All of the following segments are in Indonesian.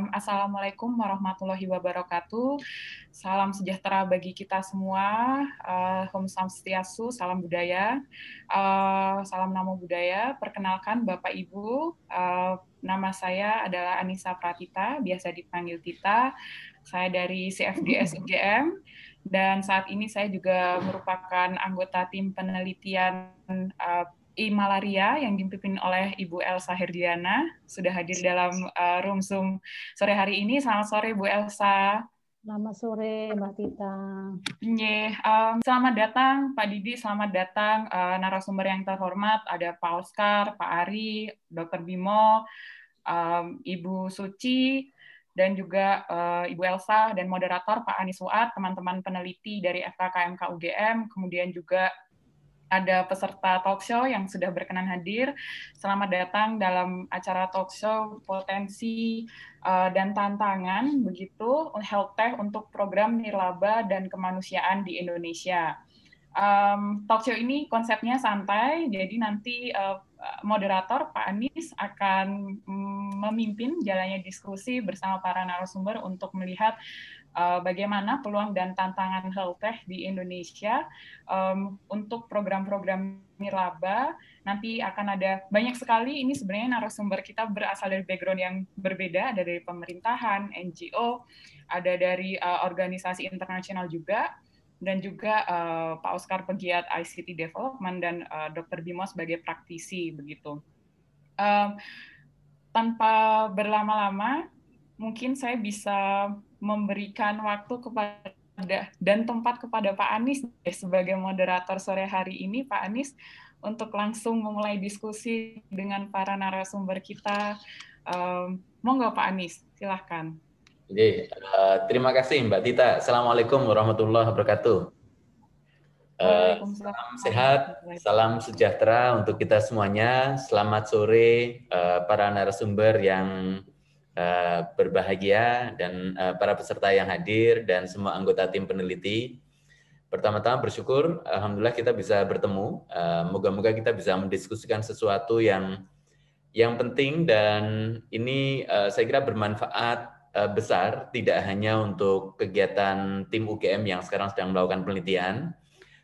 Um, Assalamualaikum warahmatullahi wabarakatuh. Salam sejahtera bagi kita semua. Uh, Om Swastiastu, salam budaya. Uh, salam namo budaya. Perkenalkan Bapak Ibu, uh, nama saya adalah Anissa Pratita, biasa dipanggil Tita. Saya dari CFDS UGM dan saat ini saya juga merupakan anggota tim penelitian uh, I Malaria yang dipimpin oleh Ibu Elsa Herdiana sudah hadir dalam uh, room Zoom sore hari ini. Selamat sore Bu Elsa. Selamat sore Mbak Tita. Yeah, um, selamat datang Pak Didi, selamat datang uh, narasumber yang terhormat. Ada Pak Oscar, Pak Ari, Dr. Bimo, um, Ibu Suci, dan juga uh, Ibu Elsa dan moderator Pak Anis Fuad, teman-teman peneliti dari FKKMK UGM, kemudian juga ada peserta talk show yang sudah berkenan hadir. Selamat datang dalam acara talk show potensi uh, dan tantangan begitu health tech untuk program nirlaba dan kemanusiaan di Indonesia. Um, talk show ini konsepnya santai, jadi nanti uh, moderator Pak Anies akan mm, memimpin jalannya diskusi bersama para narasumber untuk melihat uh, bagaimana peluang dan tantangan health tech di Indonesia um, untuk program-program nirlaba. Nanti akan ada banyak sekali, ini sebenarnya narasumber kita berasal dari background yang berbeda, ada dari pemerintahan, NGO, ada dari uh, organisasi internasional juga, dan juga uh, Pak Oscar pegiat ICT Development dan uh, Dr. Bimo sebagai praktisi begitu. Uh, tanpa berlama-lama, mungkin saya bisa memberikan waktu kepada dan tempat kepada Pak Anies sebagai moderator sore hari ini, Pak Anies, untuk langsung memulai diskusi dengan para narasumber kita. Um, monggo Pak Anies, silahkan. Jadi, uh, terima kasih Mbak Tita. Assalamualaikum warahmatullahi wabarakatuh. Uh, salam sehat, salam sejahtera untuk kita semuanya. Selamat sore uh, para narasumber yang Eh, berbahagia dan uh, para peserta yang hadir dan semua anggota tim peneliti. Pertama-tama bersyukur, alhamdulillah kita bisa bertemu. Uh, moga-moga kita bisa mendiskusikan sesuatu yang yang penting dan ini uh, saya kira bermanfaat uh, besar tidak hanya untuk kegiatan tim UGM yang sekarang sedang melakukan penelitian,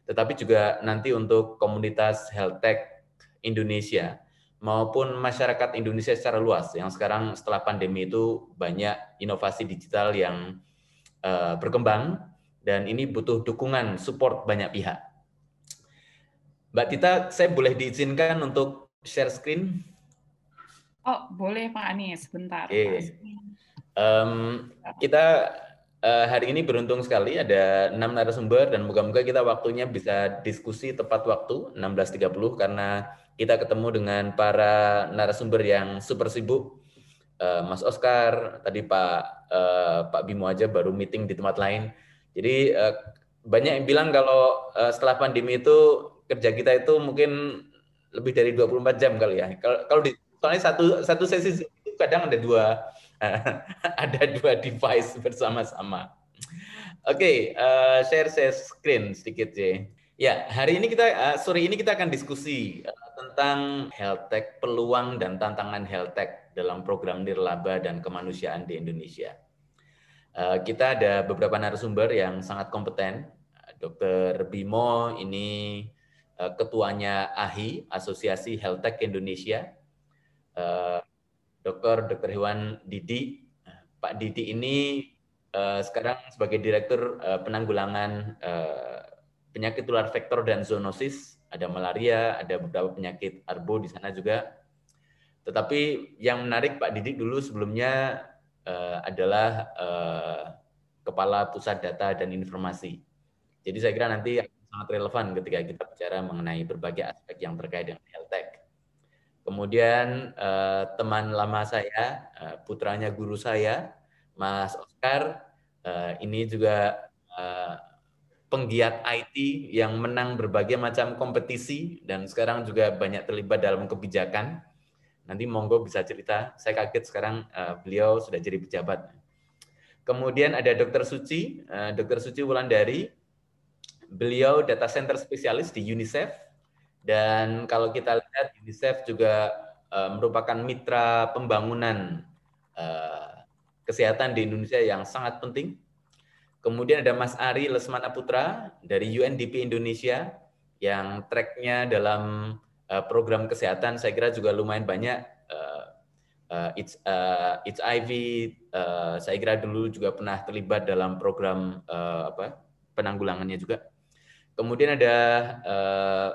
tetapi juga nanti untuk komunitas health tech Indonesia maupun masyarakat Indonesia secara luas yang sekarang setelah pandemi itu banyak inovasi digital yang uh, berkembang dan ini butuh dukungan support banyak pihak. Mbak Tita, saya boleh diizinkan untuk share screen? Oh, boleh Pak Anies, sebentar. Okay. Um, kita uh, hari ini beruntung sekali ada enam narasumber dan moga-moga kita waktunya bisa diskusi tepat waktu 16.30 karena kita ketemu dengan para narasumber yang super sibuk. Uh, Mas Oscar, tadi Pak uh, Pak Bimo aja baru meeting di tempat lain. Jadi banyak yang bilang kalau setelah pandemi itu kerja kita itu mungkin lebih dari 24 jam kali ya. Kalau kalau di soalnya satu satu sesi itu kadang ada dua ada dua device bersama-sama. Oke, okay, uh, share share screen sedikit ya. Ya, hari ini kita uh, sore ini kita akan diskusi uh, tentang health tech, peluang dan tantangan health tech dalam program nirlaba dan kemanusiaan di Indonesia. Uh, kita ada beberapa narasumber yang sangat kompeten. Dr. Bimo ini uh, ketuanya AHI, Asosiasi Health Tech Indonesia. Uh, Dr. Dr. Hewan Didi. Pak Didi ini uh, sekarang sebagai Direktur uh, Penanggulangan uh, penyakit tular vektor dan zoonosis, ada malaria, ada beberapa penyakit arbo di sana juga. Tetapi yang menarik Pak Didik dulu sebelumnya uh, adalah uh, kepala pusat data dan informasi. Jadi saya kira nanti sangat relevan ketika kita bicara mengenai berbagai aspek yang terkait dengan health tech. Kemudian uh, teman lama saya, uh, putranya guru saya, Mas Oscar, uh, ini juga penggiat IT yang menang berbagai macam kompetisi dan sekarang juga banyak terlibat dalam kebijakan. Nanti monggo bisa cerita. Saya kaget sekarang beliau sudah jadi pejabat. Kemudian ada Dr. Suci, eh, Dr. Suci Wulandari. Beliau data center spesialis di UNICEF dan kalau kita lihat UNICEF juga uh, merupakan mitra pembangunan uh, kesehatan di Indonesia yang sangat penting. Kemudian ada Mas Ari Lesmana Putra dari UNDP Indonesia yang tracknya dalam uh, program kesehatan saya kira juga lumayan banyak. Uh, uh, it's uh, it's IV uh, saya kira dulu juga pernah terlibat dalam program uh, apa penanggulangannya juga. Kemudian ada uh,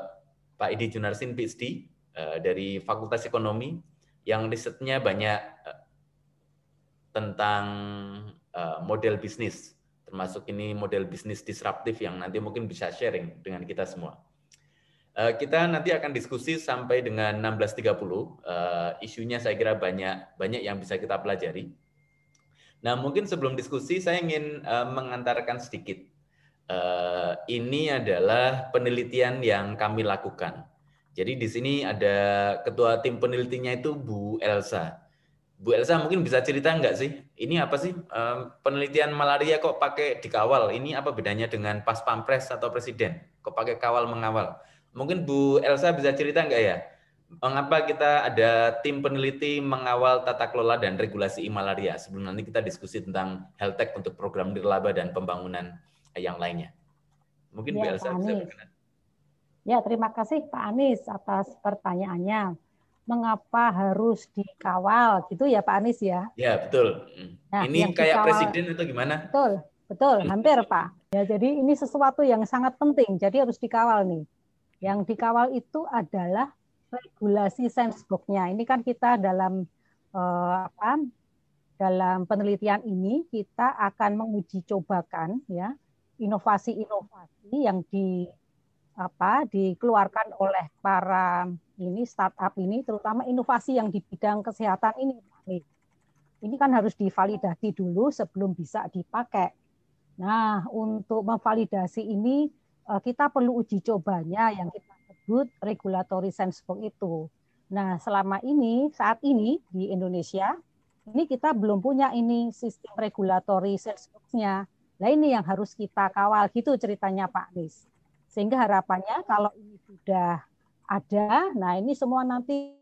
Pak Idi Junarsin PhD uh, dari Fakultas Ekonomi yang risetnya banyak uh, tentang uh, model bisnis termasuk ini model bisnis disruptif yang nanti mungkin bisa sharing dengan kita semua. Kita nanti akan diskusi sampai dengan 16.30. Uh, isunya saya kira banyak banyak yang bisa kita pelajari. Nah, mungkin sebelum diskusi saya ingin mengantarkan sedikit. Uh, ini adalah penelitian yang kami lakukan. Jadi di sini ada ketua tim penelitinya itu Bu Elsa. Bu Elsa mungkin bisa cerita nggak sih? Ini apa sih penelitian malaria kok pakai dikawal? Ini apa bedanya dengan pas pampres atau presiden? Kok pakai kawal mengawal? Mungkin Bu Elsa bisa cerita nggak ya? Mengapa kita ada tim peneliti mengawal tata kelola dan regulasi malaria? Sebelum nanti kita diskusi tentang health tech untuk program nirlaba dan pembangunan yang lainnya. Mungkin ya, Bu Elsa bisa berkenan. Ya, terima kasih Pak Anies atas pertanyaannya mengapa harus dikawal gitu ya Pak Anies ya? Ya betul. Nah, ini kayak dikawal, presiden atau gimana? Betul, betul, hampir Pak. Ya jadi ini sesuatu yang sangat penting, jadi harus dikawal nih. Yang dikawal itu adalah regulasi sensebox-nya. Ini kan kita dalam eh, apa? Dalam penelitian ini kita akan menguji cobakan ya inovasi-inovasi yang di apa dikeluarkan oleh para ini startup ini terutama inovasi yang di bidang kesehatan ini ini kan harus divalidasi dulu sebelum bisa dipakai. Nah, untuk memvalidasi ini eh, kita perlu uji cobanya yang kita sebut regulatory sandbox itu. Nah, selama ini saat ini di Indonesia ini kita belum punya ini sistem regulatory sandbox-nya. Nah, ini yang harus kita kawal. Gitu ceritanya Pak Nis. Sehingga harapannya kalau ini sudah ada, nah ini semua nanti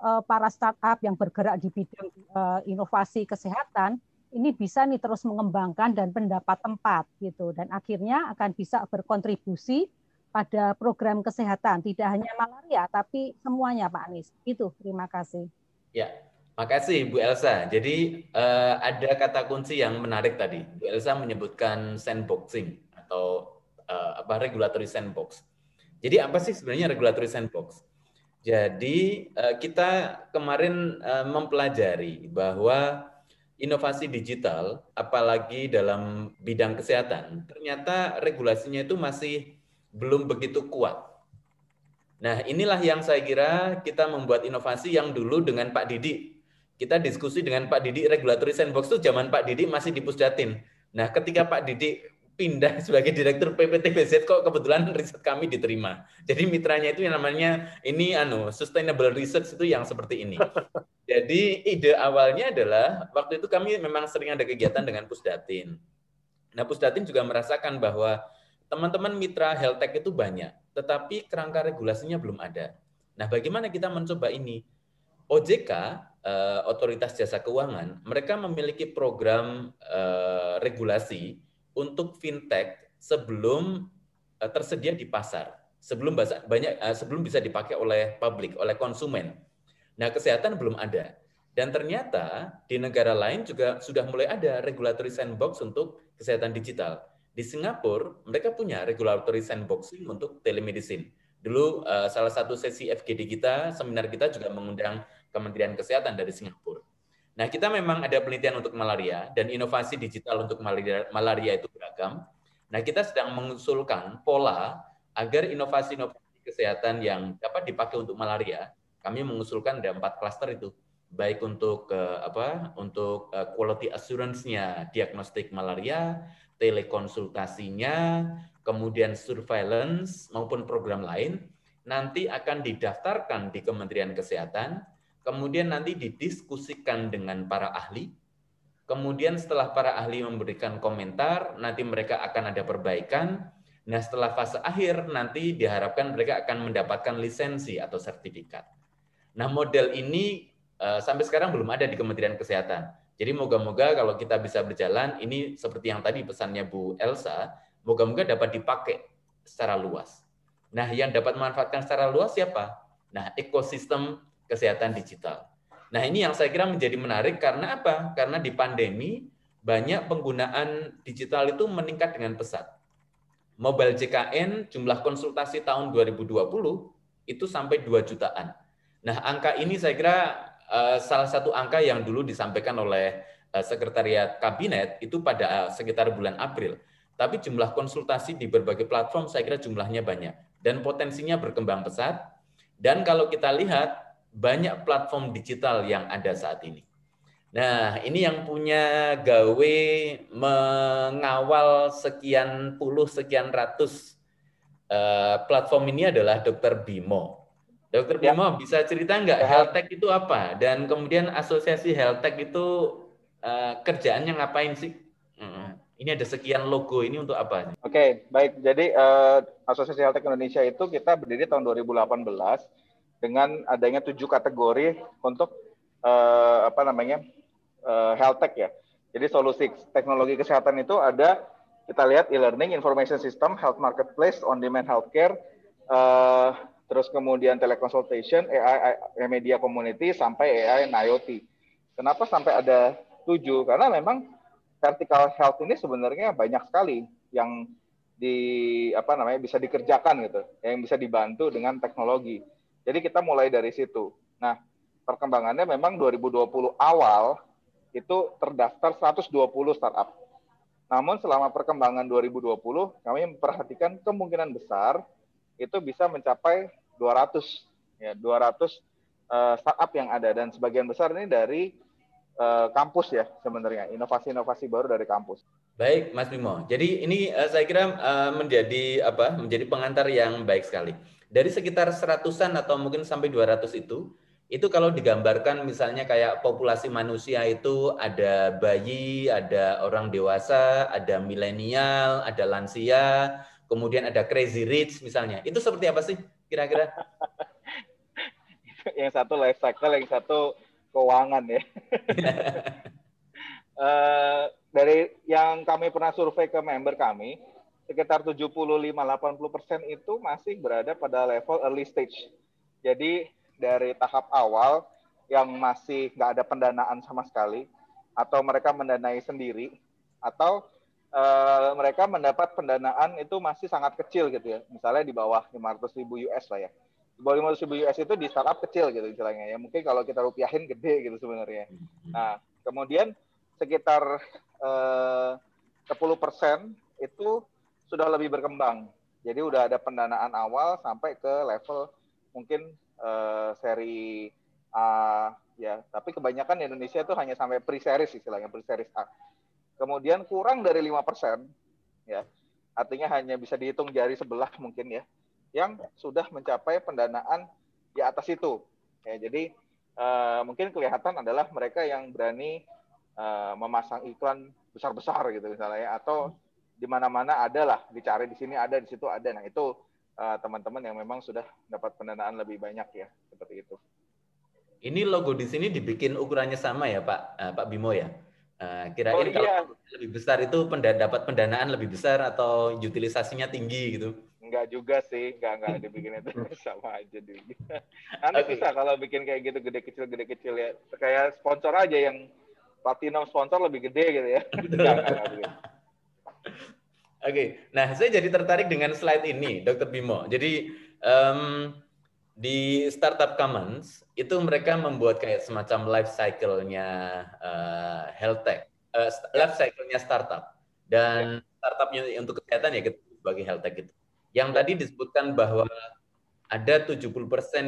uh, para startup yang bergerak di bidang uh, inovasi kesehatan ini bisa nih terus mengembangkan dan mendapat tempat gitu. Dan akhirnya akan bisa berkontribusi pada program kesehatan. Tidak hanya malaria tapi semuanya Pak Anies itu terima kasih. Ya makasih Bu Elsa jadi uh, ada kata kunci yang menarik tadi Bu Elsa menyebutkan sandboxing atau uh, apa regulatory sandbox. Jadi apa sih sebenarnya regulatory sandbox? Jadi uh, kita kemarin uh, mempelajari bahwa inovasi digital, apalagi dalam bidang kesehatan, ternyata regulasinya itu masih belum begitu kuat. Nah, inilah yang saya kira kita membuat inovasi yang dulu dengan Pak Didi. Kita diskusi dengan Pak Didi regulatory sandbox itu zaman Pak Didi masih di Pusdatin. Nah, ketika Pak Didi pindah sebagai direktur PPTBZ kok kebetulan riset kami diterima. Jadi mitranya itu yang namanya ini anu sustainable research itu yang seperti ini. Jadi ide awalnya adalah waktu itu kami memang sering ada kegiatan dengan Pusdatin. Nah, Pusdatin juga merasakan bahwa teman-teman mitra health tech itu banyak, tetapi kerangka regulasinya belum ada. Nah, bagaimana kita mencoba ini? OJK, eh, Otoritas Jasa Keuangan, mereka memiliki program eh, regulasi untuk fintech sebelum uh, tersedia di pasar, sebelum banyak sebelum bisa dipakai oleh publik, oleh konsumen. Nah, kesehatan belum ada. Dan ternyata di negara lain juga sudah mulai ada regulatory sandbox untuk kesehatan digital. Di Singapura, mereka punya regulatory sandboxing untuk telemedicine. Dulu salah satu sesi FGD kita, seminar kita juga mengundang Kementerian Kesehatan dari Singapura. Nah, kita memang ada penelitian untuk malaria dan inovasi digital untuk malaria, malaria itu beragam. Nah, kita sedang mengusulkan pola agar inovasi-inovasi kesehatan yang dapat dipakai untuk malaria, kami mengusulkan ada empat klaster itu, baik untuk uh, apa? Untuk uh, quality assurance-nya diagnostik malaria, telekonsultasinya, kemudian surveillance maupun program lain nanti akan didaftarkan di Kementerian Kesehatan kemudian nanti didiskusikan dengan para ahli. Kemudian setelah para ahli memberikan komentar, nanti mereka akan ada perbaikan. Nah, setelah fase akhir nanti diharapkan mereka akan mendapatkan lisensi atau sertifikat. Nah, model ini uh, sampai sekarang belum ada di Kementerian Kesehatan. Jadi moga-moga kalau kita bisa berjalan, ini seperti yang tadi pesannya Bu Elsa, moga-moga dapat dipakai secara luas. Nah, yang dapat memanfaatkan secara luas siapa? Nah, ekosistem kesehatan digital. Nah, ini yang saya kira menjadi menarik karena apa? Karena di pandemi banyak penggunaan digital itu meningkat dengan pesat. Mobile JKN jumlah konsultasi tahun 2020 itu sampai 2 jutaan. Nah, angka ini saya kira uh, salah satu angka yang dulu disampaikan oleh uh, Sekretariat Kabinet itu pada uh, sekitar bulan April. Tapi jumlah konsultasi di berbagai platform saya kira jumlahnya banyak dan potensinya berkembang pesat. Dan kalau kita lihat banyak platform digital yang ada saat ini. Nah, ini yang punya gawe mengawal sekian puluh, sekian ratus uh, platform ini adalah Dr. Bimo. Dr. Ya. Bimo, bisa cerita nggak ya. health tech itu apa? Dan kemudian asosiasi health tech itu uh, kerjaannya ngapain sih? Hmm. Ini ada sekian logo ini untuk apa? Oke, okay, baik. Jadi uh, Asosiasi Health Tech Indonesia itu kita berdiri tahun 2018 dengan adanya tujuh kategori untuk uh, apa namanya uh, health tech ya. Jadi solusi teknologi kesehatan itu ada kita lihat e-learning, information system, health marketplace, on-demand healthcare, uh, terus kemudian teleconsultation, AI, media community, sampai AI and IoT. Kenapa sampai ada tujuh? Karena memang vertical health ini sebenarnya banyak sekali yang di apa namanya bisa dikerjakan gitu, yang bisa dibantu dengan teknologi. Jadi kita mulai dari situ. Nah, perkembangannya memang 2020 awal itu terdaftar 120 startup. Namun selama perkembangan 2020 kami memperhatikan kemungkinan besar itu bisa mencapai 200 ya 200 uh, eh, startup yang ada dan sebagian besar ini dari uh, kampus ya sebenarnya inovasi-inovasi baru dari kampus. Baik Mas Bimo. Jadi ini uh, saya kira uh, menjadi apa? menjadi pengantar yang baik sekali. Dari sekitar seratusan atau mungkin sampai 200 itu itu kalau digambarkan misalnya kayak populasi manusia itu ada bayi, ada orang dewasa, ada milenial, ada lansia, kemudian ada crazy rich misalnya. Itu seperti apa sih kira-kira? yang satu life cycle, yang satu keuangan ya. uh, dari yang kami pernah survei ke member kami, sekitar 75-80 persen itu masih berada pada level early stage. Jadi dari tahap awal yang masih nggak ada pendanaan sama sekali, atau mereka mendanai sendiri, atau uh, mereka mendapat pendanaan itu masih sangat kecil gitu ya, misalnya di bawah 500 ribu US lah ya. Di bawah 500 ribu US itu di startup kecil gitu istilahnya ya, mungkin kalau kita rupiahin gede gitu sebenarnya. Nah, kemudian sekitar eh, uh, 10% itu sudah lebih berkembang. Jadi udah ada pendanaan awal sampai ke level mungkin uh, seri A ya, tapi kebanyakan di Indonesia itu hanya sampai pre-series istilahnya, pre-series A. Kemudian kurang dari lima persen ya. Artinya hanya bisa dihitung jari sebelah mungkin ya yang sudah mencapai pendanaan di atas itu. Ya, jadi uh, mungkin kelihatan adalah mereka yang berani uh, memasang iklan besar-besar gitu misalnya ya, atau di mana-mana ada lah dicari di sini ada di situ ada. Nah itu Eh, teman-teman uh, yang memang sudah dapat pendanaan lebih banyak ya seperti itu. Ini logo di sini dibikin ukurannya sama ya Pak uh, Pak Bimo ya. Uh, kira-kira oh, iya. kalau lebih besar itu pendan dapat pendanaan lebih besar atau utilisasinya tinggi gitu? Enggak juga sih, enggak enggak dibikin itu sama aja di. Nanti okay. bisa kalau bikin kayak gitu gede kecil gede kecil ya. Kayak sponsor aja yang platinum sponsor lebih gede gitu ya. enggak, enggak, enggak, Oke, nah saya jadi tertarik dengan slide ini, Dr. Bimo. Jadi um, di Startup Commons itu mereka membuat kayak semacam life cycle-nya uh, health tech, uh, life cycle-nya startup dan ya. startupnya untuk kesehatan ya sebagai health tech itu. Yang tadi disebutkan bahwa ada 70%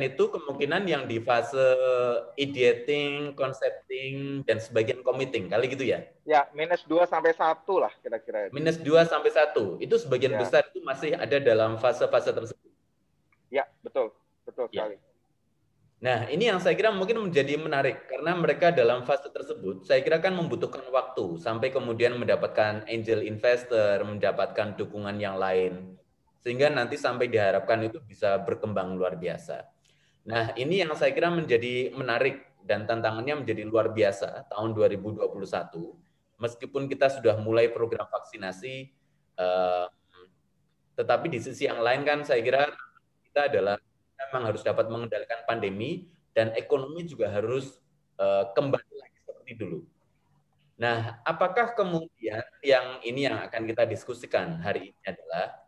itu kemungkinan yang di fase ideating, concepting, dan sebagian committing. Kali gitu ya? Ya, minus 2 sampai 1 lah kira-kira. Minus 2 sampai 1. Itu sebagian ya. besar itu masih ada dalam fase-fase tersebut. Ya, betul. Betul ya. sekali. Nah, ini yang saya kira mungkin menjadi menarik. Karena mereka dalam fase tersebut, saya kira kan membutuhkan waktu. Sampai kemudian mendapatkan angel investor, mendapatkan dukungan yang lain sehingga nanti sampai diharapkan itu bisa berkembang luar biasa. Nah, ini yang saya kira menjadi menarik dan tantangannya menjadi luar biasa tahun 2021. Meskipun kita sudah mulai program vaksinasi, eh, tetapi di sisi yang lain kan saya kira kita adalah memang harus dapat mengendalikan pandemi dan ekonomi juga harus eh, kembali lagi seperti dulu. Nah, apakah kemudian yang ini yang akan kita diskusikan hari ini adalah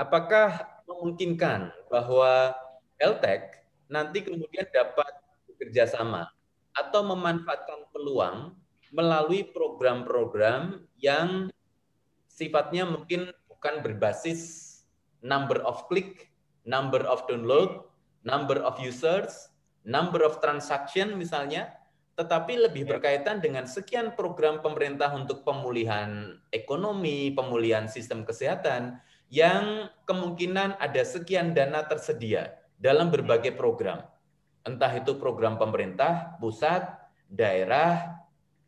apakah memungkinkan bahwa LTEC nanti kemudian dapat bekerja sama atau memanfaatkan peluang melalui program-program yang sifatnya mungkin bukan berbasis number of click, number of download, number of users, number of transaction misalnya, tetapi lebih ya. berkaitan dengan sekian program pemerintah untuk pemulihan ekonomi, pemulihan sistem kesehatan yang kemungkinan ada sekian dana tersedia dalam berbagai program entah itu program pemerintah, pusat, daerah,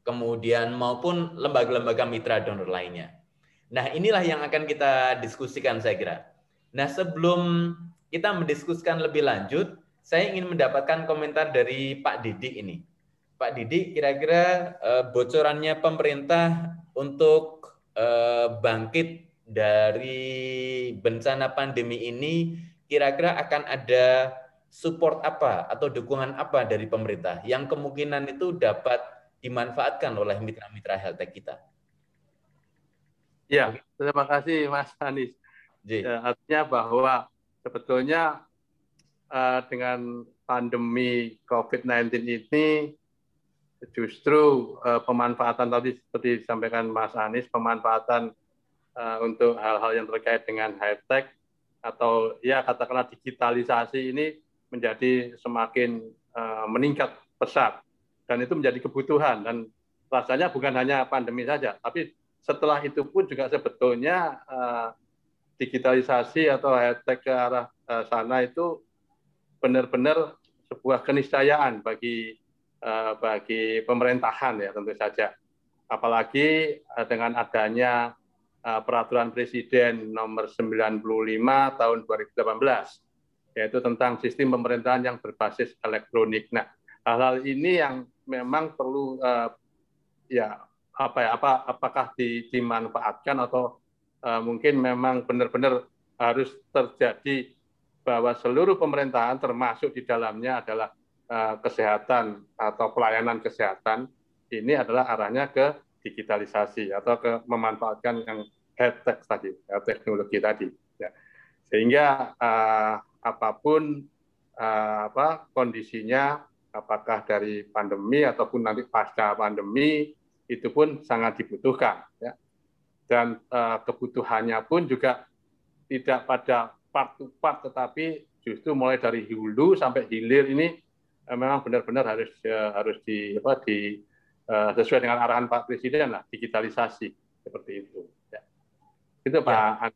kemudian maupun lembaga-lembaga mitra donor lainnya. Nah, inilah yang akan kita diskusikan saya kira. Nah, sebelum kita mendiskusikan lebih lanjut, saya ingin mendapatkan komentar dari Pak Didi ini. Pak Didi, kira-kira eh, bocorannya pemerintah untuk eh, bangkit dari bencana pandemi ini kira-kira akan ada support apa atau dukungan apa dari pemerintah yang kemungkinan itu dapat dimanfaatkan oleh mitra-mitra health kita? Ya, terima kasih Mas Anies. Ya, artinya bahwa sebetulnya uh, dengan pandemi COVID-19 ini justru uh, pemanfaatan tadi seperti disampaikan Mas Anies, pemanfaatan uh, untuk hal-hal yang terkait dengan high tech atau ya katakanlah digitalisasi ini menjadi semakin uh, meningkat pesat. Dan itu menjadi kebutuhan dan rasanya bukan hanya pandemi saja tapi setelah itu pun juga sebetulnya uh, digitalisasi atau high tech ke arah uh, sana itu benar-benar sebuah keniscayaan bagi uh, bagi pemerintahan ya tentu saja. Apalagi uh, dengan adanya peraturan presiden nomor 95 tahun 2018 yaitu tentang sistem pemerintahan yang berbasis elektronik. Nah, hal-hal ini yang memang perlu uh, ya apa ya apa apakah di, dimanfaatkan atau uh, mungkin memang benar-benar harus terjadi bahwa seluruh pemerintahan termasuk di dalamnya adalah uh, kesehatan atau pelayanan kesehatan ini adalah arahnya ke digitalisasi atau ke memanfaatkan yang health tech tadi, teknologi tadi. Ya. Sehingga uh, apa pun uh, apa kondisinya apakah dari pandemi ataupun nanti pasca pandemi itu pun sangat dibutuhkan ya. Dan uh, kebutuhannya pun juga tidak pada part to part tetapi justru mulai dari hulu sampai hilir ini memang benar-benar harus harus di apa di uh, sesuai dengan arahan Pak Presiden lah digitalisasi seperti itu. Ya. Itu Pak ya.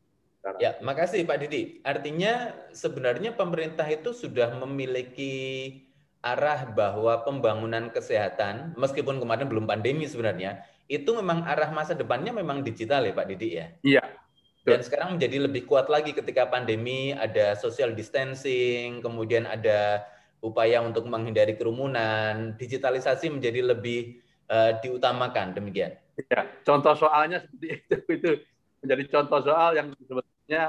Ya, makasih Pak Didi. Artinya sebenarnya pemerintah itu sudah memiliki arah bahwa pembangunan kesehatan, meskipun kemarin belum pandemi sebenarnya, itu memang arah masa depannya memang digital ya Pak Didi ya? Iya. Dan sekarang menjadi lebih kuat lagi ketika pandemi, ada social distancing, kemudian ada upaya untuk menghindari kerumunan, digitalisasi menjadi lebih uh, diutamakan, demikian. Ya, contoh soalnya seperti itu, itu menjadi contoh soal yang sebetulnya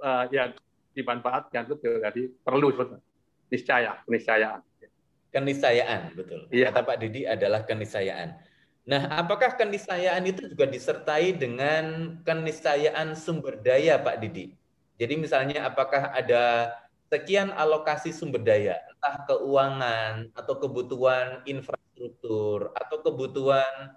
uh, ya dimanfaatkan betul. Tadi perlu niscaya keniscayaan. Keniscayaan betul. Iya. kata Pak Didi adalah keniscayaan. Nah apakah keniscayaan itu juga disertai dengan keniscayaan sumber daya Pak Didi? Jadi misalnya apakah ada sekian alokasi sumber daya entah keuangan atau kebutuhan infrastruktur atau kebutuhan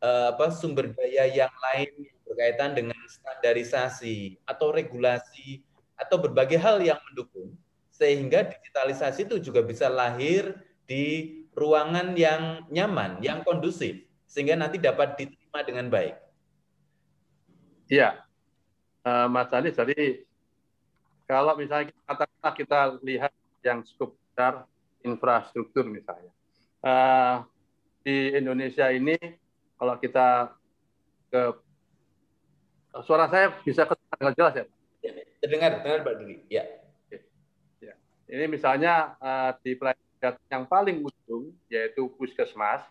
uh, apa sumber daya yang lain berkaitan dengan standarisasi atau regulasi atau berbagai hal yang mendukung sehingga digitalisasi itu juga bisa lahir di ruangan yang nyaman, yang kondusif sehingga nanti dapat diterima dengan baik. Iya, uh, Mas Anies, jadi kalau misalnya katakanlah kita lihat yang cukup besar infrastruktur misalnya, uh, di Indonesia ini kalau kita ke Suara saya bisa kedengar jelas ya? Terdengar, terdengar Pak Dwi. Ya. ya. Ini misalnya uh, di pelayanan yang paling langsung, yaitu puskesmas.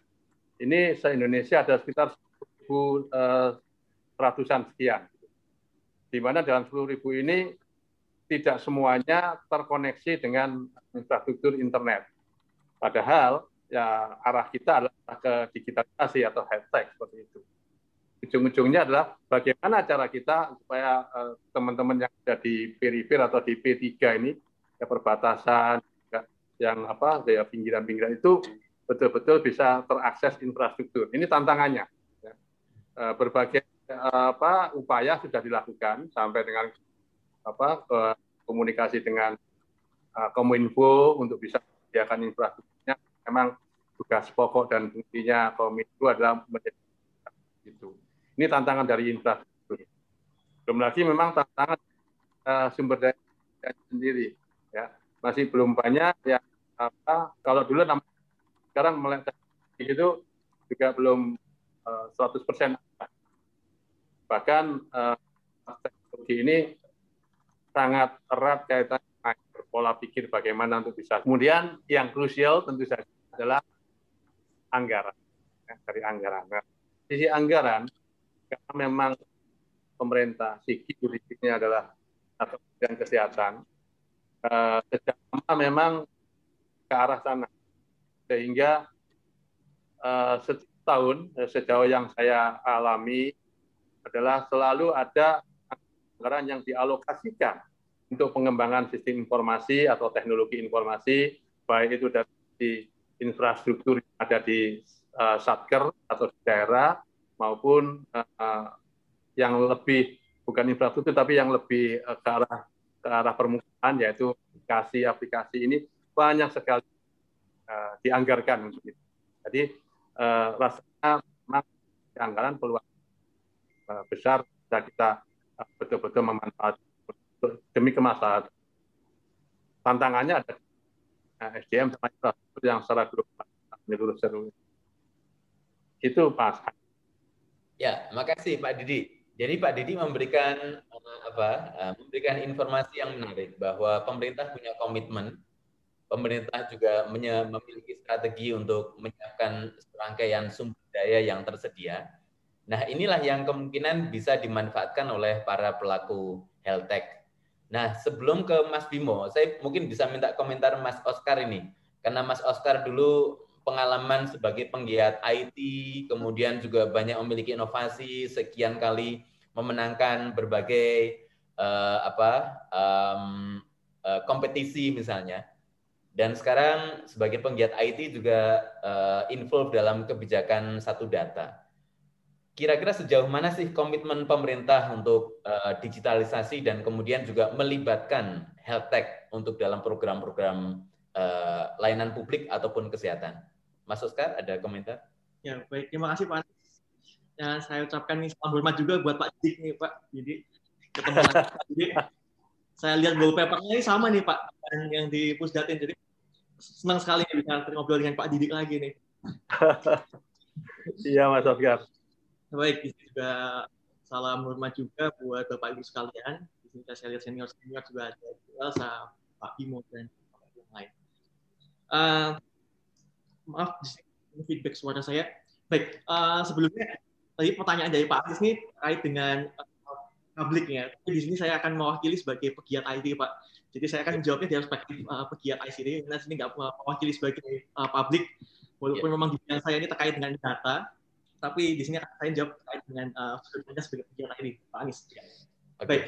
Ini se-Indonesia ada sekitar 10.000 eh, ratusan sekian. Di mana dalam 10.000 ini tidak semuanya terkoneksi dengan infrastruktur internet. Padahal ya arah kita adalah ke digitalisasi atau high tech seperti itu. Ujung-ujungnya adalah bagaimana cara kita supaya eh, teman-teman uh, yang ada di peripher atau di P3 ini ya perbatasan ya, yang apa ya pinggiran-pinggiran itu betul-betul bisa terakses infrastruktur. Ini tantangannya. Ya. Uh, berbagai uh, apa upaya sudah dilakukan sampai dengan apa komunikasi dengan uh, Kominfo untuk bisa menyediakan infrastrukturnya. Memang tugas pokok dan fungsinya Kominfo adalah menjadi itu. Ini tantangan dari infrastruktur. Belum lagi memang tantangan uh, sumber daya sendiri. Ya, masih belum banyak yang apa kalau dulu sekarang meletak itu juga belum uh, 100% bahkan uh, teknologi ini sangat erat kaitan dengan pola pikir bagaimana untuk bisa. Kemudian yang krusial tentu saja adalah anggaran ya, dari anggaran. Nah, sisi anggaran karena memang pemerintah sigi politiknya adalah Kementerian Kesehatan eh, sejak lama memang ke arah sana sehingga eh, setiap tahun eh, sejauh yang saya alami adalah selalu ada anggaran yang dialokasikan untuk pengembangan sistem informasi atau teknologi informasi baik itu dari infrastruktur yang ada di uh, satker atau di daerah maupun uh, yang lebih bukan infrastruktur tapi yang lebih uh, ke arah ke arah permukaan yaitu aplikasi-aplikasi ini banyak sekali uh, dianggarkan untuk itu. Jadi uh, rasanya memang anggaran peluang uh, besar bisa kita betul-betul memanfaatkan demi kemaslahatan. Tantangannya ada SDM sama infrastruktur yang secara global menyeluruh seluruh. Itu Pak Ya, makasih Pak Didi. Jadi Pak Didi memberikan eh, apa? Eh, memberikan informasi yang menarik bahwa pemerintah punya komitmen, pemerintah juga memiliki strategi untuk menyiapkan serangkaian sumber daya yang tersedia. Nah, inilah yang kemungkinan bisa dimanfaatkan oleh para pelaku health tech. Nah, sebelum ke Mas Bimo, saya mungkin bisa minta komentar Mas Oscar ini. Karena Mas Oscar dulu pengalaman sebagai penggiat IT, kemudian juga banyak memiliki inovasi, sekian kali memenangkan berbagai uh, apa um, uh, kompetisi misalnya. Dan sekarang sebagai penggiat IT juga uh, involved dalam kebijakan satu data. Kira-kira sejauh mana sih komitmen pemerintah untuk uh, digitalisasi dan kemudian juga melibatkan health tech untuk dalam program-program uh, layanan publik ataupun kesehatan? Mas Oscar ada komentar? Ya, baik. Terima kasih Pak. Ya, saya ucapkan ini salam hormat juga buat Pak Dik nih Pak. Jadi ketemu Jadi saya lihat wallpapernya ini sama nih Pak yang di Pusdatin. Jadi senang sekali bisa ngobrol dengan Pak Didik lagi nih. Iya Mas Oscar. Baik, di sini juga salam hormat juga buat Bapak Ibu sekalian. Di sini saya lihat senior senior juga ada Elsa, Pak Imo dan yang lain. Uh, maaf feedback suara saya. Baik, uh, sebelumnya tadi pertanyaan dari Pak Aziz ini terkait dengan uh, publik ya. Di sini saya akan mewakili sebagai pegiat IT Pak. Jadi saya akan menjawabnya dari perspektif uh, pegiat IT ini. Karena sini nggak mewakili sebagai uh, publik, walaupun yeah. memang bidang saya ini terkait dengan data, tapi di sini saya jawab terkait dengan uh, sebagai pegiat IT, Pak Anies. Okay. Baik,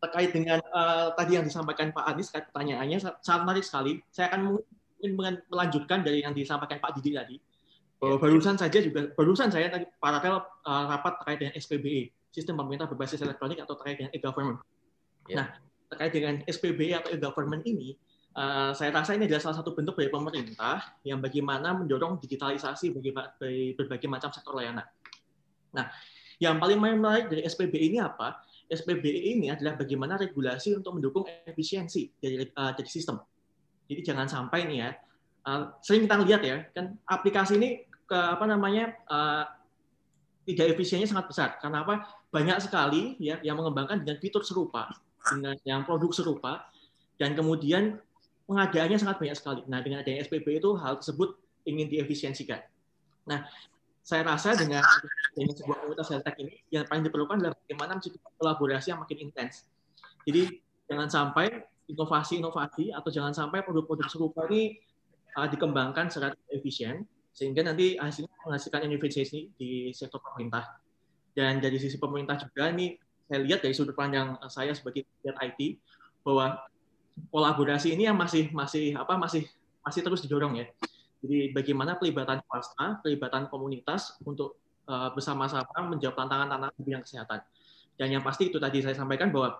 terkait dengan uh, tadi yang disampaikan Pak Anies, pertanyaannya sangat menarik sekali. Saya akan ingin melanjutkan dari yang disampaikan Pak Didi tadi. Bahwa ya. barusan saja juga barusan saya tadi paralel uh, rapat terkait dengan SPBE, sistem pemerintah berbasis elektronik atau terkait dengan e-government. Ya. Nah, terkait dengan SPBE atau e-government ini, uh, saya rasa ini adalah salah satu bentuk dari pemerintah yang bagaimana mendorong digitalisasi bagi, bagi berbagai macam sektor layanan. Nah, yang paling menarik dari SPBE ini apa? SPBE ini adalah bagaimana regulasi untuk mendukung efisiensi dari, uh, dari sistem. Jadi jangan sampai nih ya, uh, sering kita lihat ya, kan aplikasi ini ke apa namanya uh, tidak efisiennya sangat besar. Karena apa? Banyak sekali ya yang mengembangkan dengan fitur serupa, dengan yang produk serupa, dan kemudian pengadaannya sangat banyak sekali. Nah, dengan adanya SPB itu hal tersebut ingin diefisiensikan. Nah, saya rasa dengan, dengan sebuah komunitas health ini yang paling diperlukan adalah bagaimana menciptakan kolaborasi yang makin intens. Jadi jangan sampai inovasi-inovasi atau jangan sampai produk-produk serupa ini uh, dikembangkan secara efisien sehingga nanti hasilnya menghasilkan efisiensi di sektor pemerintah. Dan dari sisi pemerintah juga ini saya lihat dari sudut pandang saya sebagai IT bahwa kolaborasi ini yang masih masih apa masih masih terus didorong ya. Jadi bagaimana pelibatan swasta, pelibatan komunitas untuk uh, bersama-sama menjawab tantangan-tantangan di bidang kesehatan. Dan yang pasti itu tadi saya sampaikan bahwa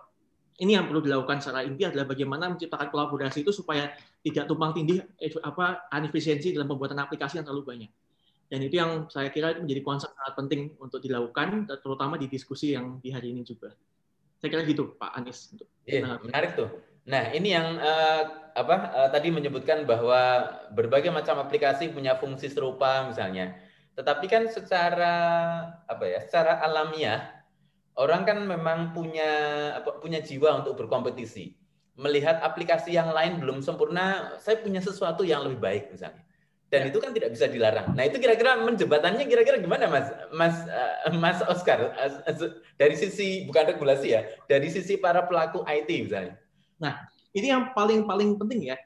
ini yang perlu dilakukan secara inti adalah bagaimana menciptakan kolaborasi itu supaya tidak tumpang tindih eh, apa inefisiensi dalam pembuatan aplikasi yang terlalu banyak. Dan itu yang saya kira itu menjadi konsep sangat penting untuk dilakukan, terutama di diskusi yang di hari ini juga. Saya kira gitu, Pak Anies. Iya, menarik tuh. Nah, ini yang uh, apa uh, tadi menyebutkan bahwa berbagai macam aplikasi punya fungsi serupa misalnya. Tetapi kan secara apa ya? Secara alamiah orang kan memang punya apa, punya jiwa untuk berkompetisi. Melihat aplikasi yang lain belum sempurna, saya punya sesuatu yang lebih baik misalnya. Dan ya. itu kan tidak bisa dilarang. Nah, itu kira-kira menjebatannya kira-kira gimana Mas Mas uh, Mas Oscar dari sisi bukan regulasi ya, dari sisi para pelaku IT misalnya. Nah, ini yang paling-paling penting ya,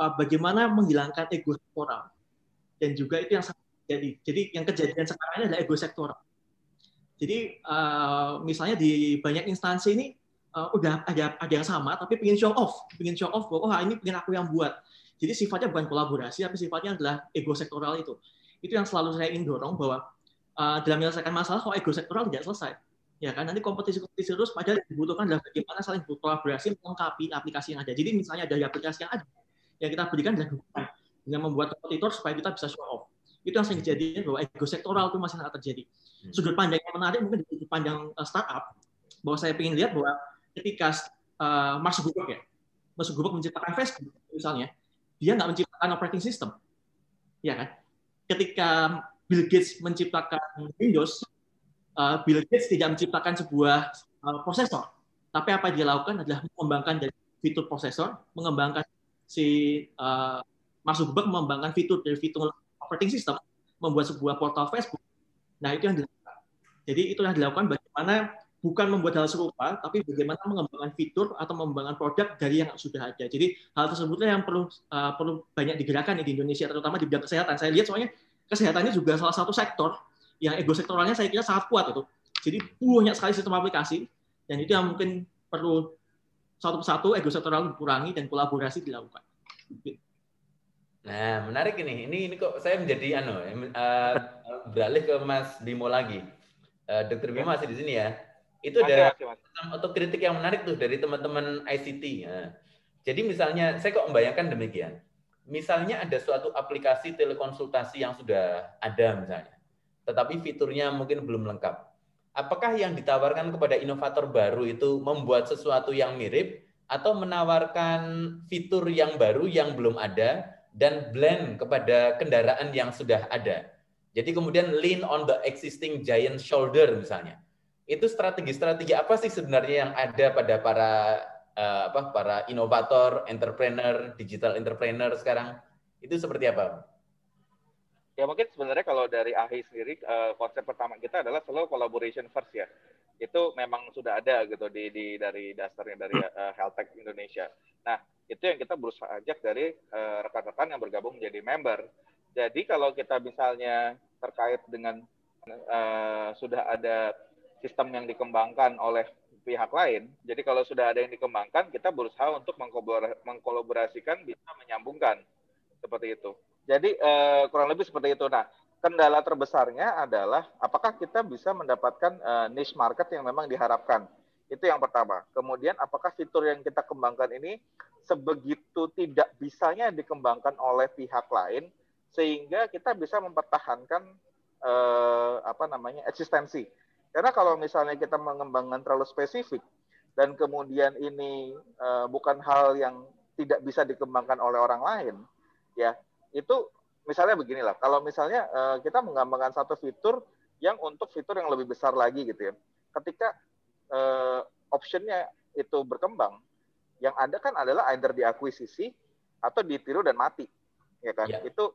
eh, bagaimana menghilangkan ego sektoral. Dan juga itu yang jadi. Jadi yang kejadian sekarang ini adalah ego sektoral. Jadi eh, misalnya di banyak instansi ini uh, udah ada ada yang sama, tapi ingin show off, ingin show off bahwa oh ini ingin aku yang buat. Jadi sifatnya bukan kolaborasi, tapi sifatnya adalah ego sektoral itu. Itu yang selalu saya ingin dorong bahwa dalam menyelesaikan masalah, kalau ego sektoral tidak selesai ya kan nanti kompetisi-kompetisi terus padahal yang dibutuhkan adalah bagaimana saling berkolaborasi melengkapi aplikasi yang ada. Jadi misalnya dari aplikasi yang ada, yang kita berikan adalah dukungan dengan membuat kompetitor supaya kita bisa show off. Itu yang sering kejadian bahwa ego sektoral itu masih sangat terjadi. Hmm. Sudut pandang yang menarik mungkin di sudut pandang uh, startup, bahwa saya ingin lihat bahwa ketika uh, Mark Zuckerberg ya, Mark Zuckerberg menciptakan Facebook misalnya, dia nggak menciptakan operating system, ya kan? Ketika Bill Gates menciptakan Windows, uh, Bill Gates tidak menciptakan sebuah uh, prosesor, tapi apa yang dia lakukan adalah mengembangkan dari fitur prosesor, mengembangkan si uh, Mark Zuckerberg mengembangkan fitur dari fitur operating system, membuat sebuah portal Facebook. Nah itu yang dilakukan. Jadi itu yang dilakukan bagaimana bukan membuat hal serupa, tapi bagaimana mengembangkan fitur atau mengembangkan produk dari yang sudah ada. Jadi hal tersebutlah yang perlu uh, perlu banyak digerakkan di Indonesia, terutama di bidang kesehatan. Saya lihat soalnya kesehatannya juga salah satu sektor yang ego sektoralnya saya kira sangat kuat itu. Jadi banyak sekali sistem aplikasi dan itu yang mungkin perlu satu persatu ego sektoral dikurangi dan kolaborasi dilakukan. Nah, menarik ini. Ini ini kok saya menjadi anu uh, beralih ke Mas Bimo lagi. Uh, Dokter Bimo masih di sini ya. Itu ada atau kritik yang menarik tuh dari teman-teman ICT. Nah, jadi misalnya saya kok membayangkan demikian. Misalnya ada suatu aplikasi telekonsultasi yang sudah ada misalnya tetapi fiturnya mungkin belum lengkap. Apakah yang ditawarkan kepada inovator baru itu membuat sesuatu yang mirip atau menawarkan fitur yang baru yang belum ada dan blend kepada kendaraan yang sudah ada. Jadi kemudian lean on the existing giant shoulder misalnya. Itu strategi-strategi apa sih sebenarnya yang ada pada para uh, apa para inovator, entrepreneur, digital entrepreneur sekarang? Itu seperti apa? Ya mungkin sebenarnya kalau dari AHI sendiri uh, konsep pertama kita adalah selalu collaboration first ya itu memang sudah ada gitu di, di dari dasarnya dari uh, Health Tech Indonesia. Nah itu yang kita berusaha ajak dari rekan eh, rekan-rekan yang bergabung menjadi member. Jadi kalau kita misalnya terkait dengan uh, sudah ada sistem yang dikembangkan oleh pihak lain, jadi kalau sudah ada yang dikembangkan, kita berusaha untuk mengkolaborasikan bisa menyambungkan seperti itu. Jadi uh, kurang lebih seperti itu. Nah, kendala terbesarnya adalah apakah kita bisa mendapatkan uh, niche market yang memang diharapkan. Itu yang pertama. Kemudian apakah fitur yang kita kembangkan ini sebegitu tidak bisanya dikembangkan oleh pihak lain sehingga kita bisa mempertahankan uh, apa namanya eksistensi. Karena kalau misalnya kita mengembangkan terlalu spesifik dan kemudian ini uh, bukan hal yang tidak bisa dikembangkan oleh orang lain, ya itu misalnya beginilah kalau misalnya uh, kita mengembangkan satu fitur yang untuk fitur yang lebih besar lagi gitu ya ketika uh, optionnya itu berkembang yang ada kan adalah either diakuisisi atau ditiru dan mati ya kan ya. itu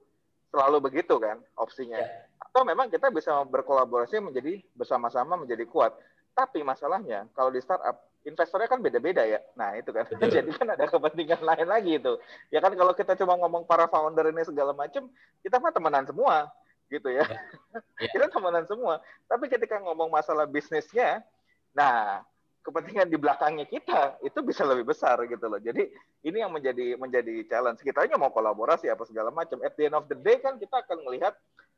selalu begitu kan opsinya. Ya. Atau memang kita bisa berkolaborasi menjadi bersama-sama menjadi kuat. Tapi masalahnya kalau di startup investornya kan beda-beda ya. Nah itu kan. Betul. Jadi kan ada kepentingan lain lagi itu. Ya kan kalau kita cuma ngomong para founder ini segala macam, kita mah temenan semua gitu ya. ya. kita temenan semua. Tapi ketika ngomong masalah bisnisnya, nah kepentingan di belakangnya kita itu bisa lebih besar gitu loh. Jadi ini yang menjadi menjadi challenge. Kita hanya mau kolaborasi apa segala macam. At the end of the day kan kita akan melihat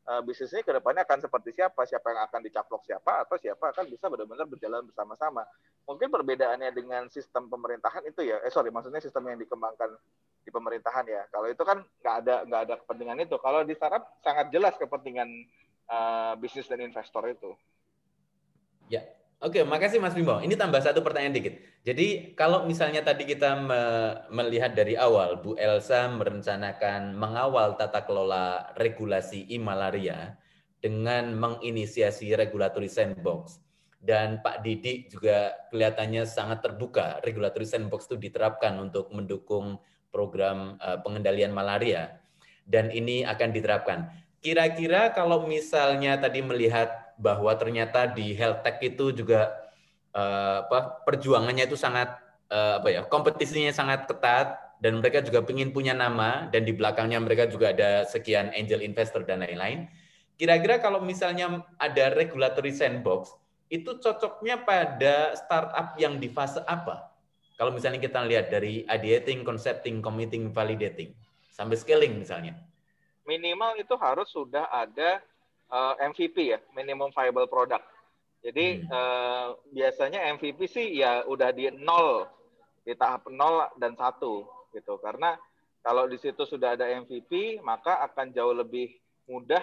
uh, bisnisnya ke depannya akan seperti siapa, siapa yang akan dicaplok siapa atau siapa akan bisa benar-benar berjalan bersama-sama. Mungkin perbedaannya dengan sistem pemerintahan itu ya, eh sorry maksudnya sistem yang dikembangkan di pemerintahan ya. Kalau itu kan nggak ada nggak ada kepentingan itu. Kalau di startup sangat jelas kepentingan uh, bisnis dan investor itu. Ya, Oke, makasih Mas Bimo. Ini tambah satu pertanyaan dikit. Jadi kalau misalnya tadi kita me melihat dari awal, Bu Elsa merencanakan mengawal tata kelola regulasi e-malaria dengan menginisiasi regulatory sandbox. Dan Pak Didi juga kelihatannya sangat terbuka. Regulatory sandbox itu diterapkan untuk mendukung program uh, pengendalian malaria. Dan ini akan diterapkan. Kira-kira kalau misalnya tadi melihat bahwa ternyata di health tech itu juga uh, apa perjuangannya itu sangat uh, apa ya kompetisinya sangat ketat dan mereka juga ingin punya nama dan di belakangnya mereka juga ada sekian angel investor dan lain-lain. Kira-kira kalau misalnya ada regulatory sandbox itu cocoknya pada startup yang di fase apa? Kalau misalnya kita lihat dari ideating, concepting, committing, validating sampai scaling misalnya. Minimal itu harus sudah ada uh, eh, MVP ya, minimum viable product. Jadi hmm. uh, biasanya MVP sih ya udah di nol, di tahap nol dan satu gitu. Karena kalau di situ sudah ada MVP, maka akan jauh lebih mudah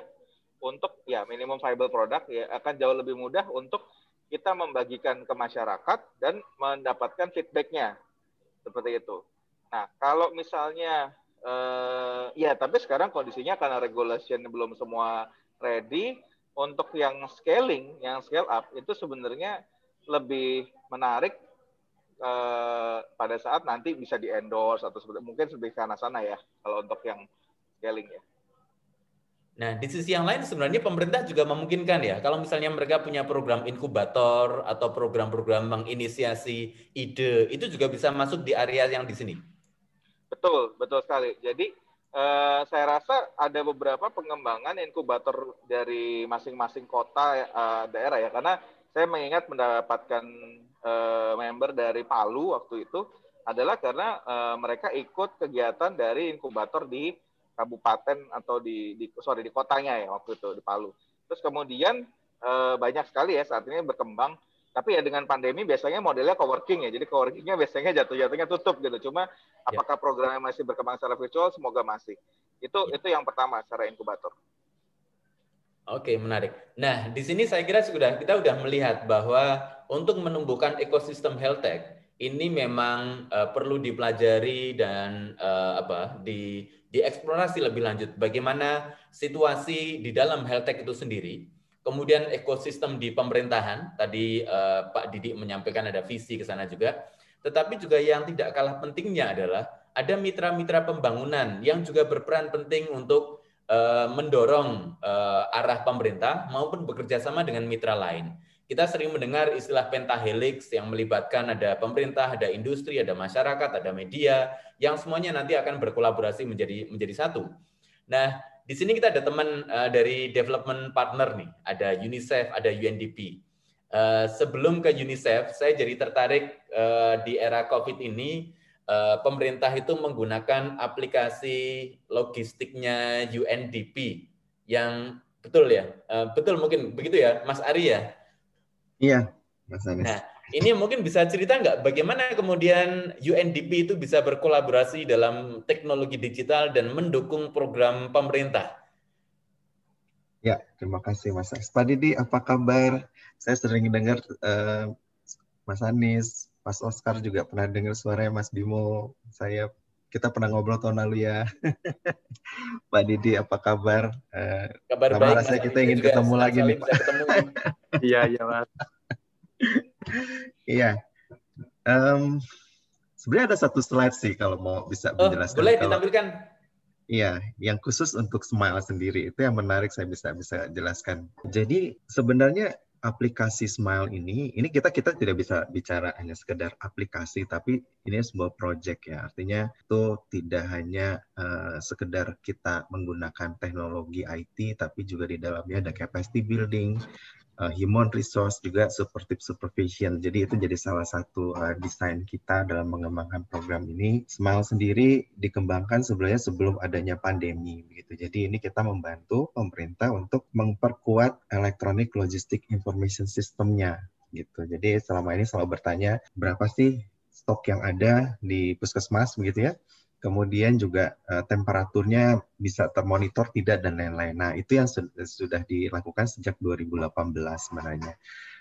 untuk ya minimum viable product ya akan jauh lebih mudah untuk kita membagikan ke masyarakat dan mendapatkan feedbacknya seperti itu. Nah kalau misalnya uh, ya tapi sekarang kondisinya karena regulation belum semua ready untuk yang scaling, yang scale up itu sebenarnya lebih menarik eh, pada saat nanti bisa di endorse atau seperti mungkin lebih ke sana ya kalau untuk yang scaling ya. Nah, di sisi yang lain sebenarnya pemerintah juga memungkinkan ya, kalau misalnya mereka punya program inkubator atau program-program menginisiasi ide, itu juga bisa masuk di area yang di sini. Betul, betul sekali. Jadi Uh, saya rasa ada beberapa pengembangan inkubator dari masing-masing kota uh, daerah ya karena saya mengingat mendapatkan uh, member dari Palu waktu itu adalah karena uh, mereka ikut kegiatan dari inkubator di kabupaten atau di, di sorry di kotanya ya waktu itu di Palu. Terus kemudian uh, banyak sekali ya saat ini berkembang tapi ya dengan pandemi biasanya modelnya coworking ya. Jadi coworkingnya biasanya jatuh-jatuhnya tutup gitu. Cuma ya. apakah programnya masih berkembang secara virtual? Semoga masih. Itu ya. itu yang pertama secara inkubator. Oke, menarik. Nah, di sini saya kira sudah kita sudah melihat bahwa untuk menumbuhkan ekosistem health tech ini memang uh, perlu dipelajari dan uh, apa di dieksplorasi lebih lanjut bagaimana situasi di dalam health tech itu sendiri Kemudian ekosistem di pemerintahan, tadi uh, Pak Didi menyampaikan ada visi ke sana juga. Tetapi juga yang tidak kalah pentingnya adalah ada mitra-mitra pembangunan yang juga berperan penting untuk uh, mendorong uh, arah pemerintah maupun bekerja sama dengan mitra lain. Kita sering mendengar istilah pentahelix yang melibatkan ada pemerintah, ada industri, ada masyarakat, ada media, yang semuanya nanti akan berkolaborasi menjadi menjadi satu. Nah, di sini kita ada teman uh, dari development partner nih, ada UNICEF, ada UNDP. Uh, eh, sebelum ke UNICEF, saya jadi tertarik uh, di era COVID ini, uh, pemerintah itu menggunakan aplikasi logistiknya UNDP yang betul ya, uh, betul mungkin begitu ya, Mas Ari ya? Iya, Mas Anis. Nah, ini mungkin bisa cerita nggak bagaimana kemudian UNDP itu bisa berkolaborasi dalam teknologi digital dan mendukung program pemerintah? Ya, terima kasih Mas Aks. Pak Didi, apa kabar? Saya sering dengar uh, Mas Anies, Mas Oscar juga pernah dengar suaranya Mas Bimo. Saya kita pernah ngobrol tahun lalu ya. Pak Didi, apa kabar? Uh, kabar baik. Rasanya kita ingin ketemu lagi nih. Iya, iya Mas. Iya. Um, sebenarnya ada satu slide sih kalau mau bisa oh, menjelaskan. Boleh kalau, ditampilkan. Iya, yang khusus untuk Smile sendiri itu yang menarik saya bisa bisa jelaskan. Jadi sebenarnya aplikasi Smile ini, ini kita kita tidak bisa bicara hanya sekedar aplikasi, tapi ini sebuah project ya. Artinya itu tidak hanya uh, sekedar kita menggunakan teknologi IT, tapi juga di dalamnya ada capacity building, uh, human resource juga supportive supervision. Jadi itu jadi salah satu uh, desain kita dalam mengembangkan program ini. Smile sendiri dikembangkan sebenarnya sebelum adanya pandemi begitu. Jadi ini kita membantu pemerintah untuk memperkuat electronic logistic information systemnya gitu. Jadi selama ini selalu bertanya berapa sih stok yang ada di puskesmas begitu ya kemudian juga uh, temperaturnya bisa termonitor tidak dan lain-lain. Nah, itu yang sudah dilakukan sejak 2018 sebenarnya.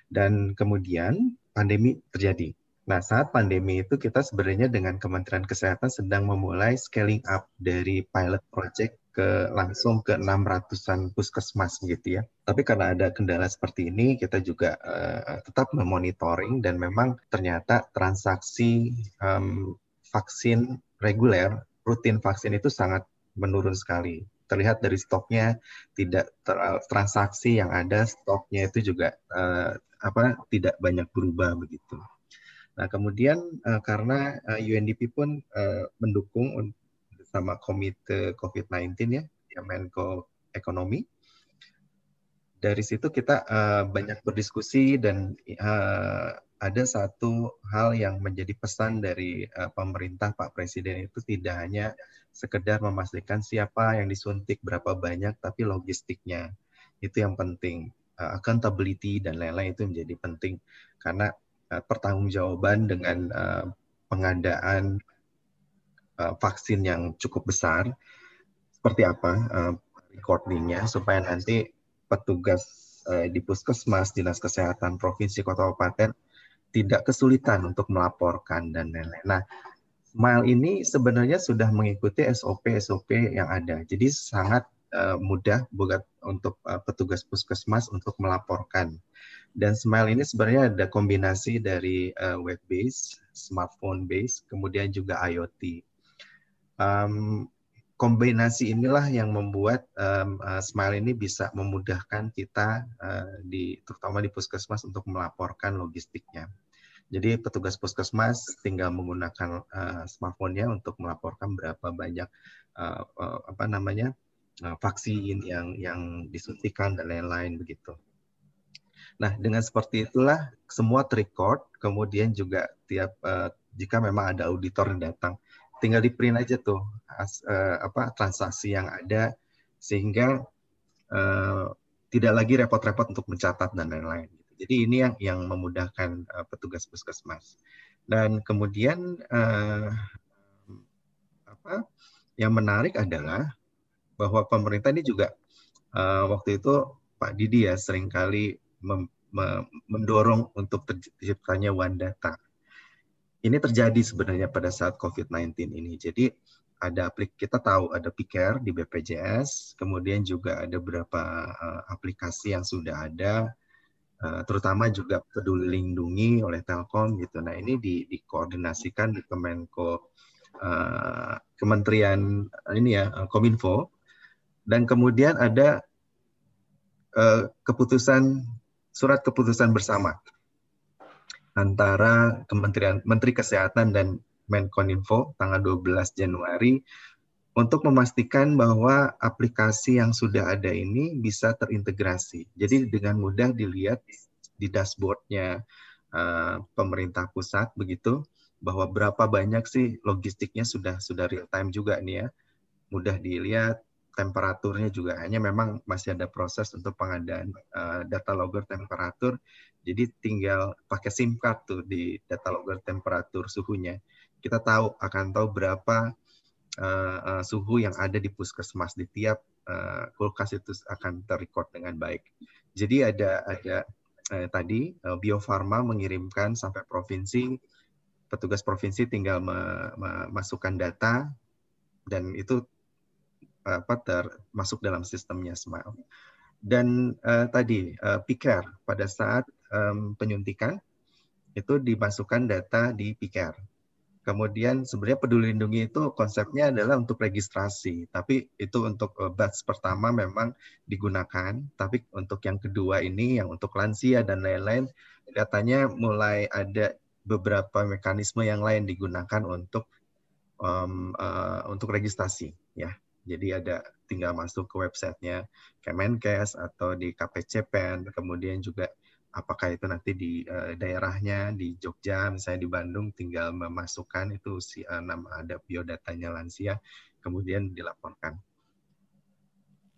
Dan kemudian pandemi terjadi. Nah, saat pandemi itu kita sebenarnya dengan Kementerian Kesehatan sedang memulai scaling up dari pilot project ke langsung ke 600-an puskesmas gitu ya. Tapi karena ada kendala seperti ini, kita juga uh, tetap memonitoring dan memang ternyata transaksi um, vaksin reguler, rutin vaksin itu sangat menurun sekali. Terlihat dari stoknya tidak ter, transaksi yang ada stoknya itu juga uh, apa tidak banyak berubah begitu. Nah kemudian uh, karena uh, eh, UNDP pun uh, mendukung sama komite COVID-19 ya, ya Menko Ekonomi. Dari situ kita uh, banyak berdiskusi dan uh, ada satu hal yang menjadi pesan dari uh, pemerintah Pak Presiden itu tidak hanya sekedar memastikan siapa yang disuntik berapa banyak tapi logistiknya. Itu yang penting. Uh, accountability dan lain-lain itu menjadi penting. Karena uh, pertanggungjawaban dengan uh, pengadaan uh, vaksin yang cukup besar seperti apa uh, recordingnya supaya nanti petugas di puskesmas dinas kesehatan provinsi kota kabupaten tidak kesulitan untuk melaporkan dan lain-lain. Nah, Smile ini sebenarnya sudah mengikuti SOP-SOP yang ada. Jadi sangat uh, mudah buat untuk uh, petugas puskesmas untuk melaporkan. Dan Smile ini sebenarnya ada kombinasi dari uh, web base, smartphone base, kemudian juga IoT. Um, kombinasi inilah yang membuat um, uh, Smile ini bisa memudahkan kita uh, di terutama di puskesmas untuk melaporkan logistiknya. Jadi petugas puskesmas tinggal menggunakan uh, smartphone-nya untuk melaporkan berapa banyak uh, uh, apa namanya uh, vaksin yang yang disuntikan dan lain-lain begitu. Nah dengan seperti itulah semua terrecord, kemudian juga tiap uh, jika memang ada auditor yang datang, tinggal di print aja tuh as, uh, apa transaksi yang ada sehingga uh, tidak lagi repot-repot untuk mencatat dan lain-lain. Jadi ini yang yang memudahkan uh, petugas puskesmas. Dan kemudian uh, apa yang menarik adalah bahwa pemerintah ini juga uh, waktu itu Pak Didi ya sering kali mem, me, mendorong untuk terciptanya one data. Ini terjadi sebenarnya pada saat COVID-19 ini. Jadi ada aplik kita tahu ada Piker di BPJS, kemudian juga ada beberapa uh, aplikasi yang sudah ada terutama juga peduli lindungi oleh Telkom gitu. Nah ini di, dikoordinasikan di Kemenko uh, Kementerian ini ya Kominfo dan kemudian ada uh, keputusan surat keputusan bersama antara Kementerian Menteri Kesehatan dan Menkominfo tanggal 12 Januari untuk memastikan bahwa aplikasi yang sudah ada ini bisa terintegrasi. Jadi dengan mudah dilihat di dashboardnya uh, pemerintah pusat begitu bahwa berapa banyak sih logistiknya sudah sudah real time juga nih ya. Mudah dilihat temperaturnya juga hanya memang masih ada proses untuk pengadaan uh, data logger temperatur. Jadi tinggal pakai SIM card tuh di data logger temperatur suhunya. Kita tahu akan tahu berapa uh, uh, suhu yang ada di puskesmas di tiap uh, kulkas itu akan terrecord dengan baik. Jadi ada ada uh, tadi uh, Bio Farma mengirimkan sampai provinsi, petugas provinsi tinggal memasukkan data dan itu apa ter masuk dalam sistemnya Smile. Dan uh, tadi uh, Piker pada saat um, penyuntikan itu dimasukkan data di Piker Kemudian sebenarnya peduli lindungi itu konsepnya adalah untuk registrasi, tapi itu untuk eh, batch pertama memang digunakan, tapi untuk yang kedua ini yang untuk lansia dan lain-lain katanya mulai ada beberapa mekanisme yang lain digunakan untuk um, uh, untuk registrasi ya. Jadi ada tinggal masuk ke websitenya Kemenkes atau di KPCPEN, kemudian juga apakah itu nanti di uh, daerahnya di Jogja misalnya di Bandung tinggal memasukkan itu si uh, nama ada biodatanya lansia kemudian dilaporkan.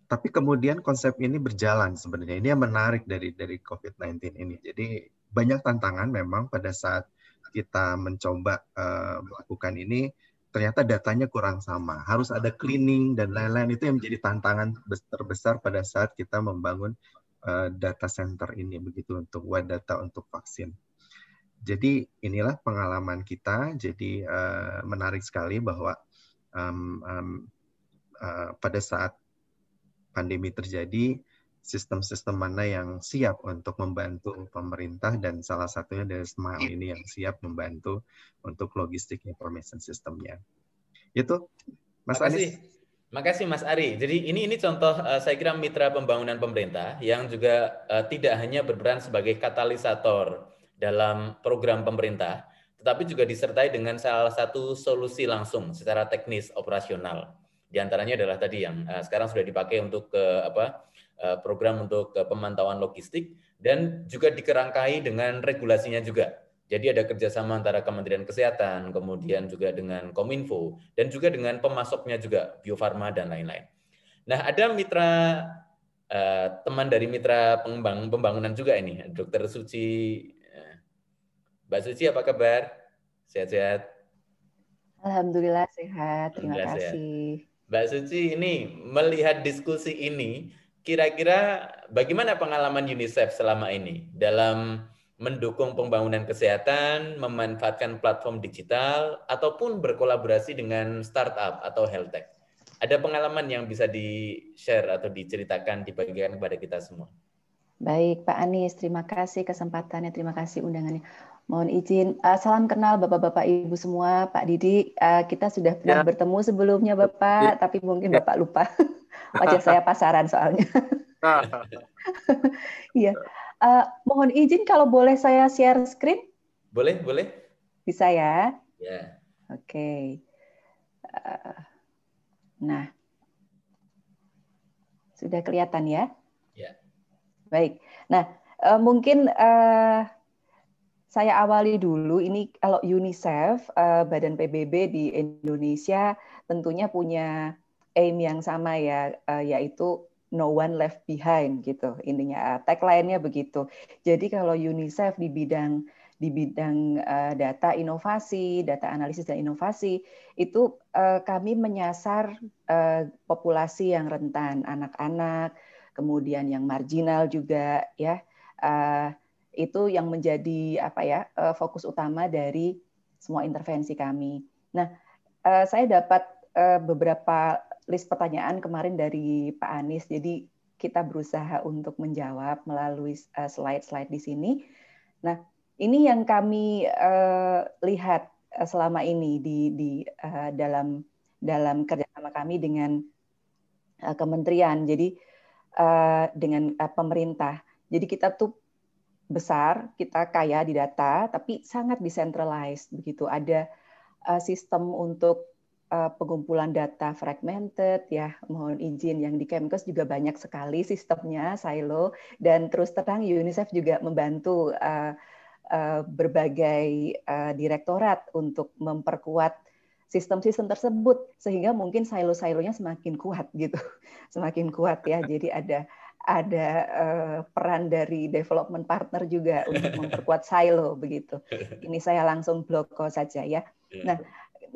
Tapi kemudian konsep ini berjalan sebenarnya ini yang menarik dari dari COVID-19 ini. Jadi banyak tantangan memang pada saat kita mencoba uh, melakukan ini ternyata datanya kurang sama. Harus ada cleaning dan lain-lain itu yang menjadi tantangan terbesar pada saat kita membangun Eh, data center ini begitu untuk web data untuk vaksin. Jadi inilah pengalaman kita. Jadi uh, menarik sekali bahwa um, um, uh, pada saat pandemi terjadi sistem-sistem mana yang siap untuk membantu pemerintah dan salah satunya dari Smile ini yang siap membantu untuk logistik information systemnya. Itu Mas Anies. Makasih Mas Ari. Jadi ini ini contoh uh, saya kira mitra pembangunan pemerintah yang juga uh, tidak hanya berperan sebagai katalisator dalam program pemerintah, tetapi juga disertai dengan salah satu solusi langsung secara teknis operasional. Di antaranya adalah tadi yang uh, sekarang sudah dipakai untuk uh, apa uh, program untuk uh, pemantauan logistik dan juga dikerangkai dengan regulasinya juga jadi ada kerjasama antara Kementerian Kesehatan, kemudian juga dengan Kominfo, dan juga dengan pemasoknya juga, Bio Farma dan lain-lain. Nah, ada mitra uh, teman dari mitra pengembang pembangunan juga ini, Dokter Suci. Eh, Mbak Suci, apa kabar? Sehat-sehat? Alhamdulillah sehat, terima Alhamdulillah kasih. Sehat. Mbak Suci, ini melihat diskusi ini, kira-kira bagaimana pengalaman UNICEF selama ini dalam mendukung pembangunan kesehatan, memanfaatkan platform digital, ataupun berkolaborasi dengan startup atau health tech. Ada pengalaman yang bisa di-share atau diceritakan, dibagikan kepada kita semua. Baik, Pak Anies, terima kasih kesempatannya, terima kasih undangannya. Mohon izin, uh, salam kenal Bapak-Bapak Ibu semua, Pak Didi. Uh, kita sudah pernah ya. bertemu sebelumnya, Bapak, ya. tapi mungkin ya. Bapak lupa. Wajah saya pasaran soalnya. Iya. Uh, mohon izin kalau boleh saya share screen? Boleh, boleh. Bisa ya? Ya. Oke. Okay. Uh, eh, nah, sudah kelihatan ya? Ya. Baik. Nah, uh, mungkin uh, saya awali dulu. Ini kalau UNICEF, uh, Badan PBB di Indonesia tentunya punya aim yang sama ya, uh, yaitu no one left behind gitu intinya tagline-nya begitu. Jadi kalau UNICEF di bidang di bidang uh, data inovasi, data analisis dan inovasi itu uh, kami menyasar uh, populasi yang rentan, anak-anak, kemudian yang marginal juga ya. Uh, itu yang menjadi apa ya uh, fokus utama dari semua intervensi kami. Nah, uh, saya dapat beberapa list pertanyaan kemarin dari Pak Anies. Jadi kita berusaha untuk menjawab melalui eh, slide-slide di sini. Nah, ini yang kami uh, lihat uh, selama ini di, di uh, dalam dalam kerjasama kami dengan uh, kementerian. Jadi uh, dengan uh, pemerintah. Jadi kita tuh besar, kita kaya di data, tapi sangat decentralized begitu. Ada uh, sistem untuk uh, pengumpulan data fragmented ya mohon izin yang di Kemkes juga banyak sekali sistemnya silo dan terus terang UNICEF juga membantu uh, uh, berbagai uh, direktorat untuk memperkuat sistem-sistem tersebut sehingga mungkin silo-silonya semakin kuat gitu. Semakin kuat ya. Jadi ada ada uh, peran dari development partner juga untuk memperkuat silo begitu. Ini saya langsung bloko saja ya. Iya. nah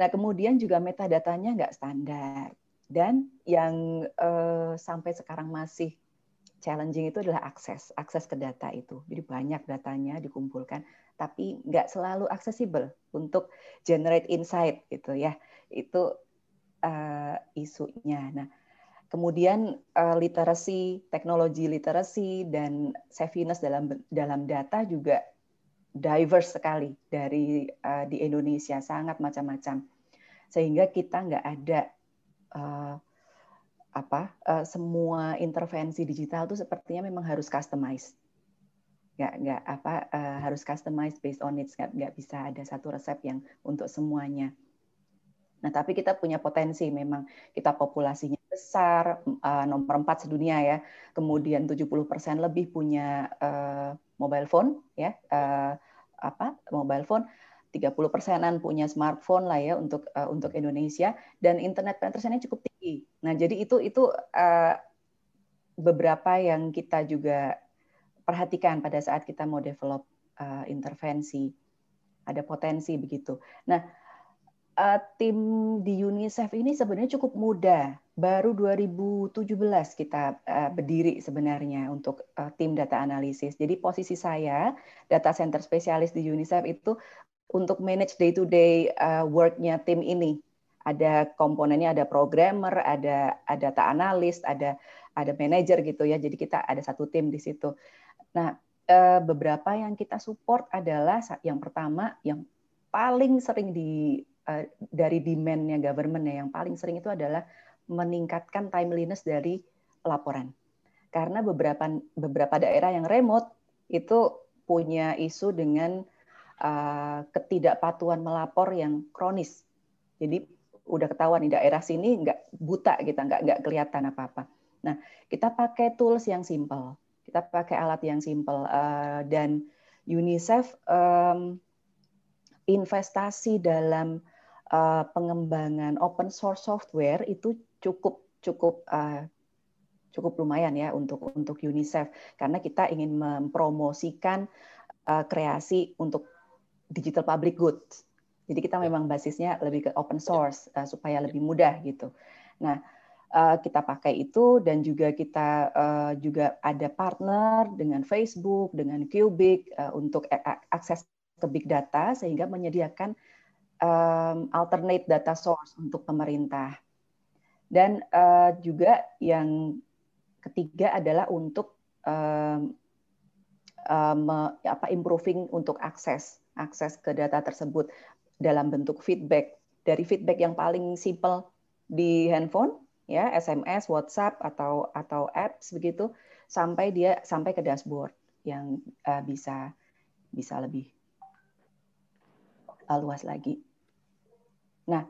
Nah, kemudian juga metadatanya nggak standar. Dan yang uh, sampai sekarang masih challenging itu adalah akses, akses ke data itu. Jadi banyak datanya dikumpulkan, tapi nggak selalu aksesibel untuk generate insight gitu ya. Itu uh, isunya. Nah, kemudian uh, literasi, teknologi literasi dan savviness dalam dalam data juga diverse sekali dari uh, di Indonesia, sangat macam-macam. Sehingga kita nggak ada uh, apa uh, semua intervensi digital itu sepertinya memang harus customize. Nggak nggak apa uh, harus customize based on needs. Nggak nggak bisa ada satu resep yang untuk semuanya. Nah tapi kita punya potensi memang. Kita populasinya besar uh, nomor empat sedunia ya. Kemudian 70% lebih punya uh, mobile phone ya uh, apa mobile phone 30 persenan punya smartphone lah ya untuk uh, untuk Indonesia dan internet penetrationnya cukup tinggi. Nah jadi itu itu uh, beberapa yang kita juga perhatikan pada saat kita mau develop uh, intervensi. Ada potensi begitu. Nah uh, tim di UNICEF ini sebenarnya cukup muda. Baru 2017 kita uh, berdiri sebenarnya untuk uh, tim data analisis. Jadi posisi saya data center spesialis di UNICEF itu untuk manage day to day uh, worknya tim ini. Ada komponennya, ada programmer, ada ada data analis, ada ada manager gitu ya. Jadi kita ada satu tim di situ. Nah, uh, beberapa yang kita support adalah yang pertama yang paling sering di uh, dari demandnya government ya, yang paling sering itu adalah meningkatkan timeliness dari laporan. Karena beberapa beberapa daerah yang remote itu punya isu dengan uh, ketidakpatuhan melapor yang kronis. Jadi udah ketahuan di daerah sini nggak buta kita nggak nggak kelihatan apa-apa. Nah kita pakai tools yang simple, kita pakai alat yang simple uh, dan UNICEF um, investasi dalam uh, pengembangan open source software itu cukup cukup uh, cukup lumayan ya untuk untuk UNICEF karena kita ingin mempromosikan uh, kreasi untuk digital public goods. Jadi kita ya. memang basisnya lebih ke open ya. source uh, supaya lebih mudah gitu. Nah, uh, kita pakai itu dan juga kita uh, juga ada partner dengan Facebook, dengan Cubic uh, untuk akses ke big data sehingga menyediakan um, alternate data source untuk pemerintah. Dan uh, juga yang ketiga adalah untuk um, um, apa improving untuk akses akses ke data tersebut dalam bentuk feedback. Dari feedback yang paling simple di handphone, ya SMS, WhatsApp atau atau apps begitu, sampai dia sampai ke dashboard yang uh, bisa bisa lebih uh, luas lagi. Nah,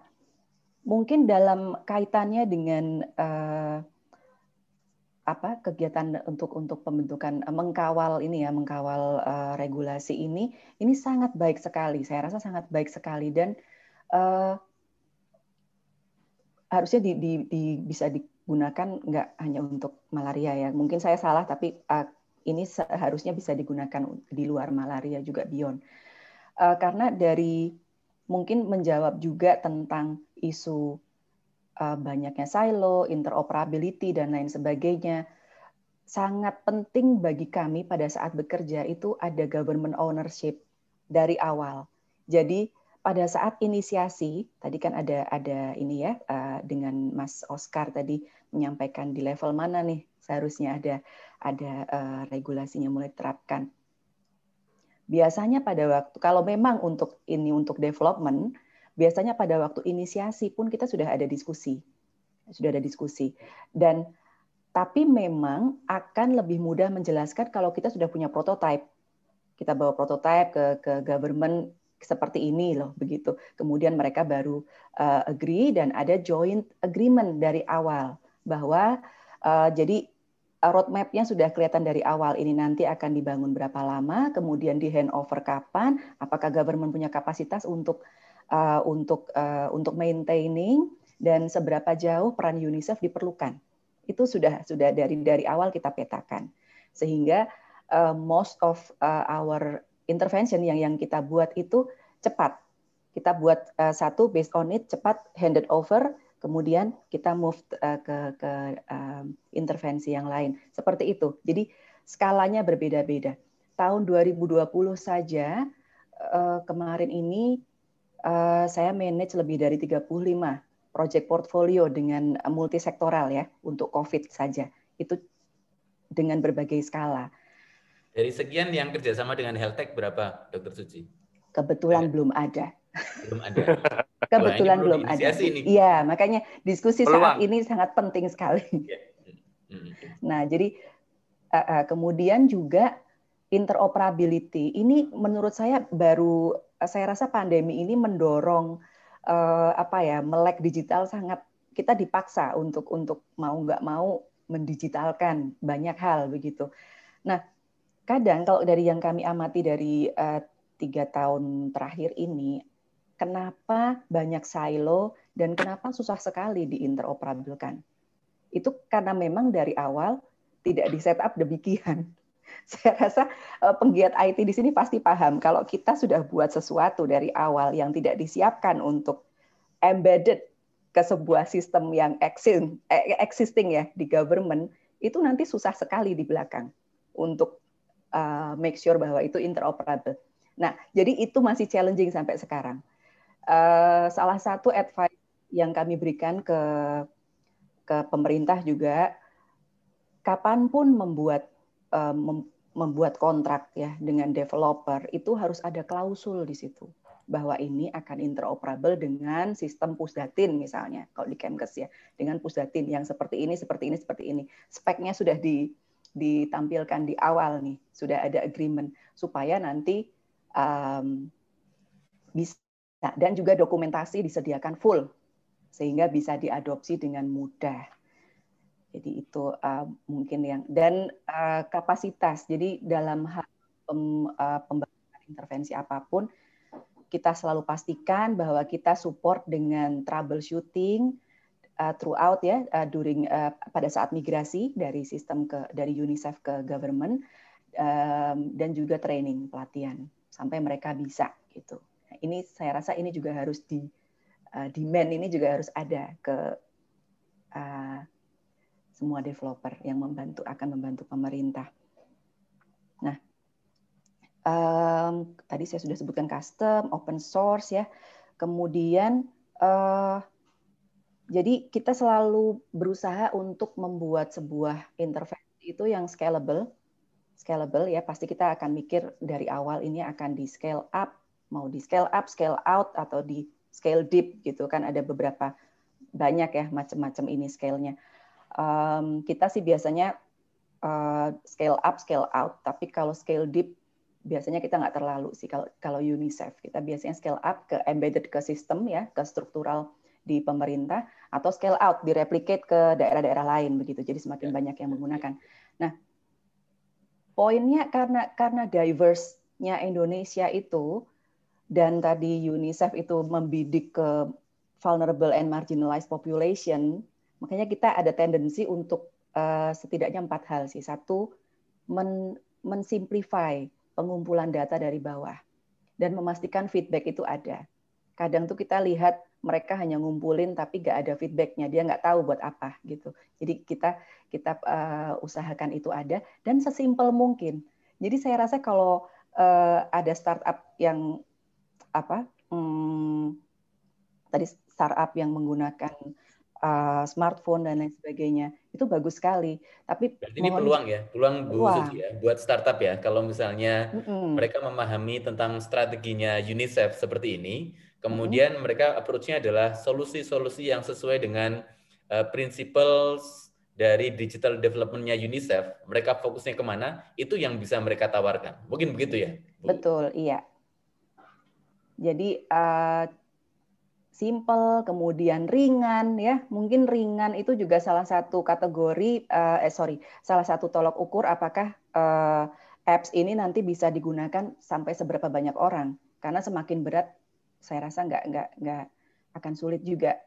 mungkin dalam kaitannya dengan uh, apa kegiatan untuk untuk pembentukan eh, mengkawal ini ya mengkawal uh, regulasi ini ini sangat baik sekali. Saya rasa sangat baik sekali dan uh, harusnya di, di, di, bisa digunakan nggak hanya untuk malaria ya. Mungkin saya salah tapi uh, ini seharusnya bisa digunakan di luar malaria juga beyond. Uh, karena dari mungkin menjawab juga tentang isu uh, banyaknya silo, interoperability dan lain sebagainya. Sangat penting bagi kami pada saat bekerja itu ada government ownership dari awal. Jadi pada saat inisiasi tadi kan ada ada ini ya uh, dengan Mas Oscar tadi menyampaikan di level mana nih seharusnya ada ada uh, regulasinya mulai terapkan. Biasanya pada waktu kalau memang untuk ini untuk development biasanya pada waktu inisiasi pun kita sudah ada diskusi. Sudah ada diskusi. Dan tapi memang akan lebih mudah menjelaskan kalau kita sudah punya prototype. Kita bawa prototype ke ke government seperti ini loh begitu. Kemudian mereka baru uh, agree dan ada joint agreement dari awal bahwa uh, jadi roadmap-nya sudah kelihatan dari awal ini nanti akan dibangun berapa lama, kemudian di handover kapan, apakah government punya kapasitas untuk uh, untuk uh, untuk maintaining dan seberapa jauh peran UNICEF diperlukan. Itu sudah sudah dari dari awal kita petakan. Sehingga uh, most of uh, our intervention yang yang kita buat itu cepat. Kita buat uh, satu based on it cepat handed over kemudian kita move uh, ke ke uh, intervensi yang lain. Seperti itu. Jadi skalanya berbeda-beda. Tahun 2020 saja uh, kemarin ini uh, saya manage lebih dari 35 project portfolio dengan multisektoral ya untuk COVID saja. Itu dengan berbagai skala. Dari sekian yang kerjasama dengan Healthtech berapa, Dokter Suci? Kebetulan belum ada. Belum ada. Kebetulan Wah, belum ada. Iya, makanya diskusi Peluang. saat ini sangat penting sekali. Ya. Nah, jadi kemudian juga interoperability ini menurut saya baru saya rasa pandemi ini mendorong apa ya melek digital sangat kita dipaksa untuk untuk mau nggak mau mendigitalkan banyak hal begitu. Nah, kadang kalau dari yang kami amati dari uh, tiga tahun terakhir ini, kenapa banyak silo dan kenapa susah sekali diinteroperabilkan? Itu karena memang dari awal tidak di setup demikian. Saya rasa uh, penggiat IT di sini pasti paham kalau kita sudah buat sesuatu dari awal yang tidak disiapkan untuk embedded ke sebuah sistem yang eh, existing ya di government itu nanti susah sekali di belakang untuk uh, make sure bahwa itu interoperable. Nah, jadi itu masih challenging sampai sekarang. Salah satu advice yang kami berikan ke ke pemerintah juga, kapan pun membuat mem, membuat kontrak ya dengan developer itu harus ada klausul di situ bahwa ini akan interoperable dengan sistem pusdatin misalnya kalau di Kemkes ya dengan pusdatin yang seperti ini seperti ini seperti ini. Speknya sudah di, ditampilkan di awal nih sudah ada agreement supaya nanti um, bisa dan juga dokumentasi disediakan full sehingga bisa diadopsi dengan mudah jadi itu uh, mungkin yang dan uh, kapasitas jadi dalam hal pem, uh, pembangunan intervensi apa pun kita selalu pastikan bahwa kita support dengan troubleshooting uh, throughout ya uh, during uh, pada saat migrasi dari sistem ke dari UNICEF ke government um, dan juga training pelatihan sampai mereka bisa gitu. Nah, ini saya rasa ini juga harus di uh, demand ini juga harus ada ke uh, semua developer yang membantu akan membantu pemerintah. Nah, um, tadi saya sudah sebutkan custom, open source ya. Kemudian uh, jadi kita selalu berusaha untuk membuat sebuah intervensi itu yang scalable, scalable ya pasti kita akan mikir dari awal ini akan di scale up, mau di scale up, scale out atau di scale deep gitu kan ada beberapa banyak ya macam-macam ini scale-nya. Um, kita sih biasanya uh, scale up, scale out, tapi kalau scale deep biasanya kita nggak terlalu sih. Kalau kalau UNICEF kita biasanya scale up ke embedded ke sistem ya ke struktural di pemerintah atau scale out direplicate ke daerah-daerah lain begitu. Jadi semakin ya. banyak yang menggunakan. Nah poinnya karena karena diverse-nya Indonesia itu dan tadi UNICEF itu membidik ke vulnerable and marginalized population makanya kita ada tendensi untuk uh, setidaknya empat hal sih satu men mensimplify pengumpulan data dari bawah dan memastikan feedback itu ada. Kadang tuh kita lihat mereka hanya ngumpulin tapi nggak ada feedbacknya, dia nggak tahu buat apa gitu. Jadi kita kita uh, usahakan itu ada dan sesimpel mungkin. Jadi saya rasa kalau uh, ada startup yang apa hmm, tadi startup yang menggunakan uh, smartphone dan lain sebagainya itu bagus sekali. Tapi Berarti ini peluang ya, peluang Bu Suci ya buat startup ya. Kalau misalnya mm -mm. mereka memahami tentang strateginya UNICEF seperti ini, kemudian mm -hmm. mereka approach-nya adalah solusi-solusi yang sesuai dengan uh, principles dari digital development-nya UNICEF, mereka fokusnya ke mana, itu yang bisa mereka tawarkan. Mungkin begitu ya? Bu? Betul, iya. Jadi uh, simple, kemudian ringan ya. Mungkin ringan itu juga salah satu kategori uh, eh sorry, salah satu tolok ukur apakah uh, apps ini nanti bisa digunakan sampai seberapa banyak orang. Karena semakin berat saya rasa nggak nggak nggak akan sulit juga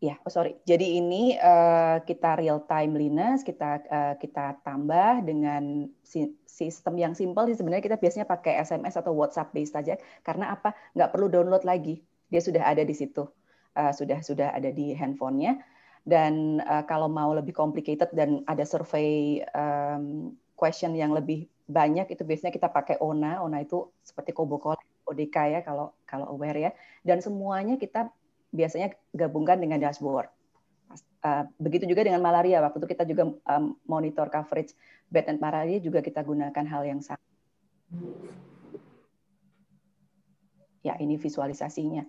Ya, oh sorry. Jadi ini uh, kita real timeliness, kita uh, kita tambah dengan si, sistem yang simple sih sebenarnya kita biasanya pakai SMS atau WhatsApp based saja karena apa? Nggak perlu download lagi. Dia sudah ada di situ. Uh, sudah sudah ada di handphonenya dan uh, kalau mau lebih complicated dan ada survei um, question yang lebih banyak itu biasanya kita pakai ONA. ONA itu seperti Kobokol, ODK ya kalau kalau aware ya. Dan semuanya kita biasanya gabungkan dengan dashboard. Uh, begitu juga dengan malaria. Waktu itu kita juga um, monitor coverage bed and malaria juga kita gunakan hal yang sama. Ya, ini visualisasinya.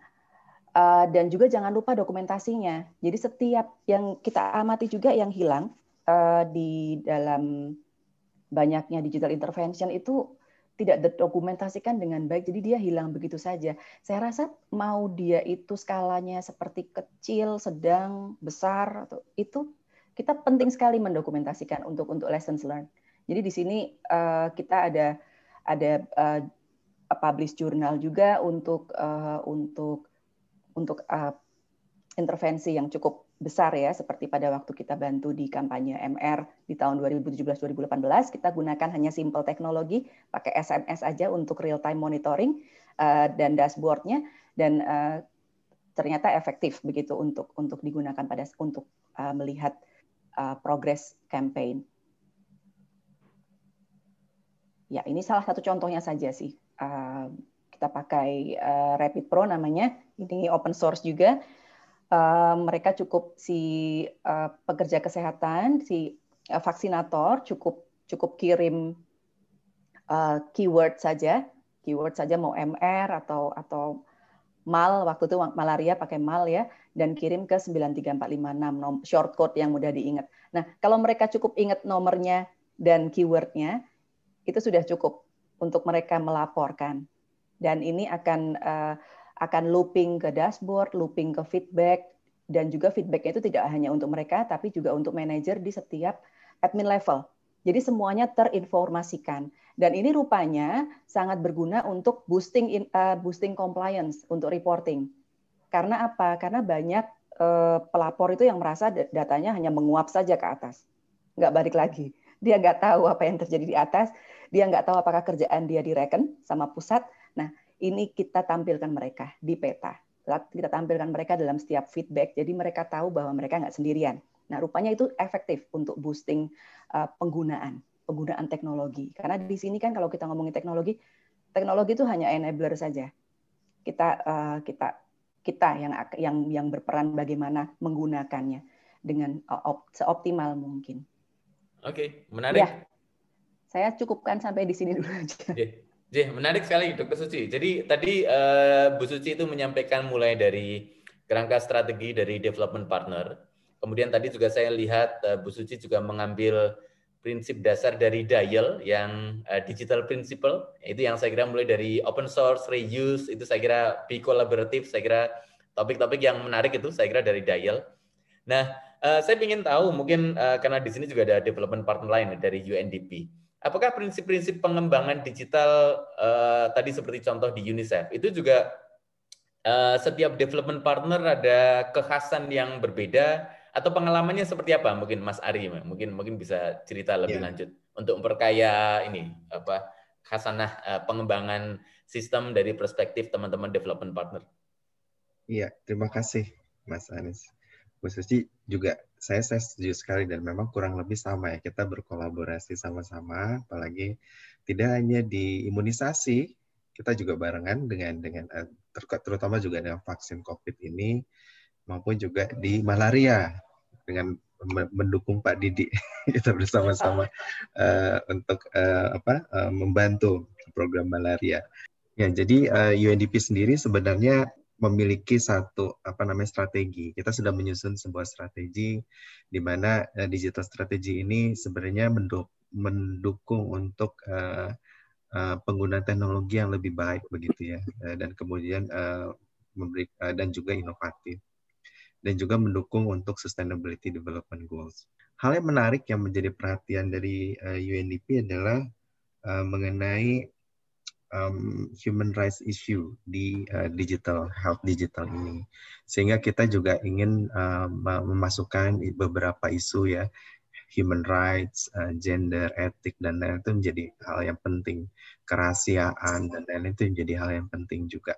Uh, dan juga jangan lupa dokumentasinya. Jadi setiap yang kita amati juga yang hilang di dalam banyaknya digital intervention itu tidak didokumentasikan dengan baik, jadi dia hilang begitu saja. Saya rasa mau dia itu skalanya seperti kecil, sedang, besar, atau itu kita penting sekali mendokumentasikan untuk untuk lessons learned. Jadi di sini uh, kita ada ada uh, publish jurnal juga untuk uh, untuk untuk uh, intervensi yang cukup besar ya seperti pada waktu kita bantu di kampanye MR di tahun 2017-2018 kita gunakan hanya simple teknologi pakai SMS aja untuk real time monitoring uh, dan dashboardnya dan uh, ternyata efektif begitu untuk untuk digunakan pada untuk uh, melihat uh, progress campaign. Ya ini salah satu contohnya saja sih. Uh, kita pakai uh, Rapid Pro namanya. Ini open source juga uh, mereka cukup si uh, pekerja kesehatan, si uh, vaksinator cukup cukup kirim uh, keyword saja, keyword saja mau MR atau atau mal waktu itu malaria pakai mal ya dan kirim ke 93456 short code yang mudah diingat. Nah, kalau mereka cukup ingat nomornya dan keywordnya itu sudah cukup untuk mereka melaporkan. Dan ini akan uh, akan looping ke dashboard, looping ke feedback, dan juga feedbacknya itu tidak hanya untuk mereka, tapi juga untuk manajer di setiap admin level. Jadi semuanya terinformasikan. Dan ini rupanya sangat berguna untuk boosting in, uh, boosting compliance untuk reporting. Karena apa? Karena banyak uh, pelapor itu yang merasa datanya hanya menguap saja ke atas, nggak balik lagi. Dia nggak tahu apa yang terjadi di atas, dia nggak tahu apakah kerjaan dia direken sama pusat. Ini kita tampilkan mereka di peta. Kita tampilkan mereka dalam setiap feedback, jadi mereka tahu bahwa mereka nggak sendirian. Nah, rupanya itu efektif untuk boosting uh, penggunaan, penggunaan teknologi. Karena di sini kan kalau kita ngomongin teknologi, teknologi itu hanya enabler saja. Kita uh, kita kita yang yang yang berperan bagaimana menggunakannya dengan uh, seoptimal mungkin. Oke, menarik. Ya, saya cukupkan sampai di sini dulu aja. Okay. J, menarik sekali Dokter Suci. Jadi tadi uh, Bu Suci itu menyampaikan mulai dari kerangka strategi dari development partner. Kemudian tadi juga saya lihat uh, Bu Suci juga mengambil prinsip dasar dari Dial yang uh, digital principle. Itu yang saya kira mulai dari open source, reuse, itu saya kira be collaborative, saya kira topik-topik yang menarik itu saya kira dari Dial. Nah, uh, saya ingin tahu mungkin uh, karena di sini juga ada development partner lain dari UNDP apakah prinsip-prinsip pengembangan digital uh, tadi seperti contoh di UNICEF itu juga uh, setiap development partner ada kekhasan yang berbeda atau pengalamannya seperti apa mungkin Mas Ari mungkin mungkin bisa cerita lebih yeah. lanjut untuk memperkaya ini apa khasanah uh, pengembangan sistem dari perspektif teman-teman development partner. Iya, terima kasih Mas Anies. Bu Suci juga saya saya setuju sekali dan memang kurang lebih sama ya kita berkolaborasi sama-sama apalagi tidak hanya di imunisasi kita juga barengan dengan dengan eh, terutama juga dengan vaksin COVID ini maupun juga di malaria dengan mendukung Pak Didi kita bersama-sama uh, untuk uh, apa uh, membantu program malaria. Ya, jadi uh, UNDP sendiri sebenarnya memiliki satu apa namanya strategi. Kita sudah menyusun sebuah strategi di mana uh, digital strategi ini sebenarnya mendukung untuk uh, uh, penggunaan teknologi yang lebih baik begitu ya uh, dan kemudian uh, memberi uh, dan juga inovatif dan juga mendukung untuk sustainability development goals. Hal yang menarik yang menjadi perhatian dari uh, UNDP adalah uh, mengenai um, human rights issue di uh, digital health digital ini. Sehingga kita juga ingin uh, memasukkan beberapa isu ya human rights, uh, gender, etik dan lain itu menjadi hal yang penting. Kerahasiaan dan lain itu menjadi hal yang penting juga.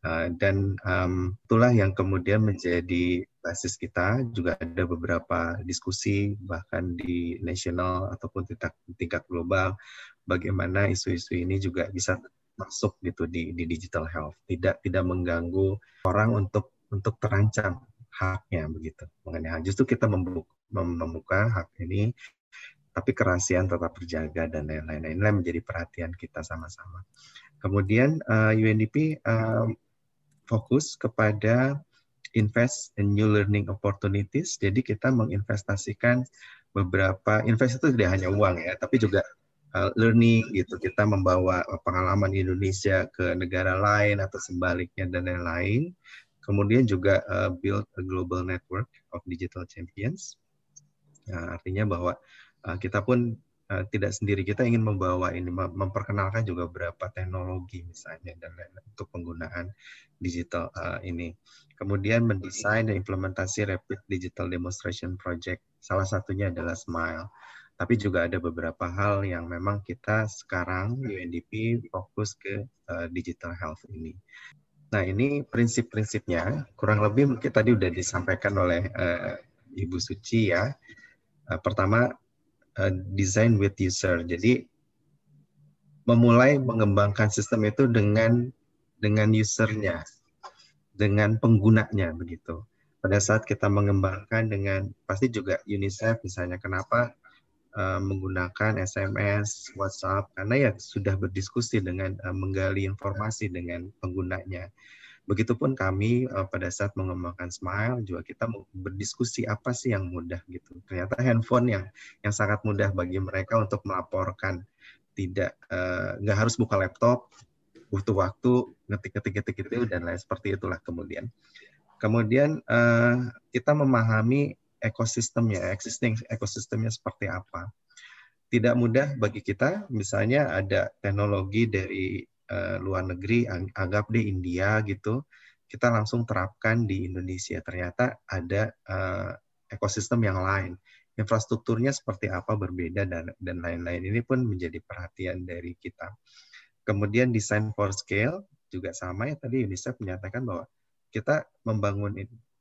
Uh, dan um, itulah yang kemudian menjadi basis kita. Juga ada beberapa diskusi bahkan di nasional ataupun tingkat global bagaimana isu-isu ini juga bisa masuk gitu di di digital health tidak tidak mengganggu orang untuk untuk terancam haknya begitu mengenai hal justru kita membuka, membuka hak ini tapi kerahasiaan tetap terjaga dan lain-lain. Nah, inilah menjadi perhatian kita sama-sama. Kemudian uh, UNDP uh, fokus kepada invest in new learning opportunities. Jadi kita menginvestasikan beberapa invest itu tidak hanya uang ya, tapi juga uh, learning gitu. Kita membawa pengalaman Indonesia ke negara lain atau sebaliknya dan lain-lain. Kemudian juga uh, build a global network of digital champions. Nah, artinya bahwa uh, kita pun uh, tidak sendiri. Kita ingin membawa ini memperkenalkan juga beberapa teknologi misalnya dan lain-lain untuk penggunaan digital uh, ini. Kemudian mendesain dan implementasi rapid digital demonstration project. Salah satunya adalah Smile tapi juga ada beberapa hal yang memang kita sekarang UNDP fokus ke uh, digital health ini. Nah ini prinsip-prinsipnya kurang lebih mungkin tadi udah disampaikan oleh uh, Ibu Suci ya. Uh, pertama uh, design with user. Jadi memulai mengembangkan sistem itu dengan dengan usernya, dengan penggunanya begitu. Pada saat kita mengembangkan dengan pasti juga UNICEF misalnya kenapa uh, menggunakan SMS, WhatsApp karena ya sudah berdiskusi dengan uh, menggali informasi dengan penggunanya. Begitupun kami uh, pada saat mengembangkan Smile juga kita berdiskusi apa sih yang mudah gitu. Ternyata handphone yang yang sangat mudah bagi mereka untuk melaporkan tidak nggak harus buka laptop butuh waktu ngetik-ngetik-ngetik itu dan lain seperti itulah kemudian. Kemudian kita memahami ekosistemnya, existing ekosistemnya seperti apa. Tidak mudah bagi kita, misalnya ada teknologi dari uh, luar negeri, anggap di India gitu, kita langsung terapkan di Indonesia. Ternyata ada uh, ekosistem yang lain. Infrastrukturnya seperti apa berbeda dan dan lain-lain. Ini pun menjadi perhatian dari kita. Kemudian design for scale juga sama ya tadi UNICEF menyatakan bahwa kita membangun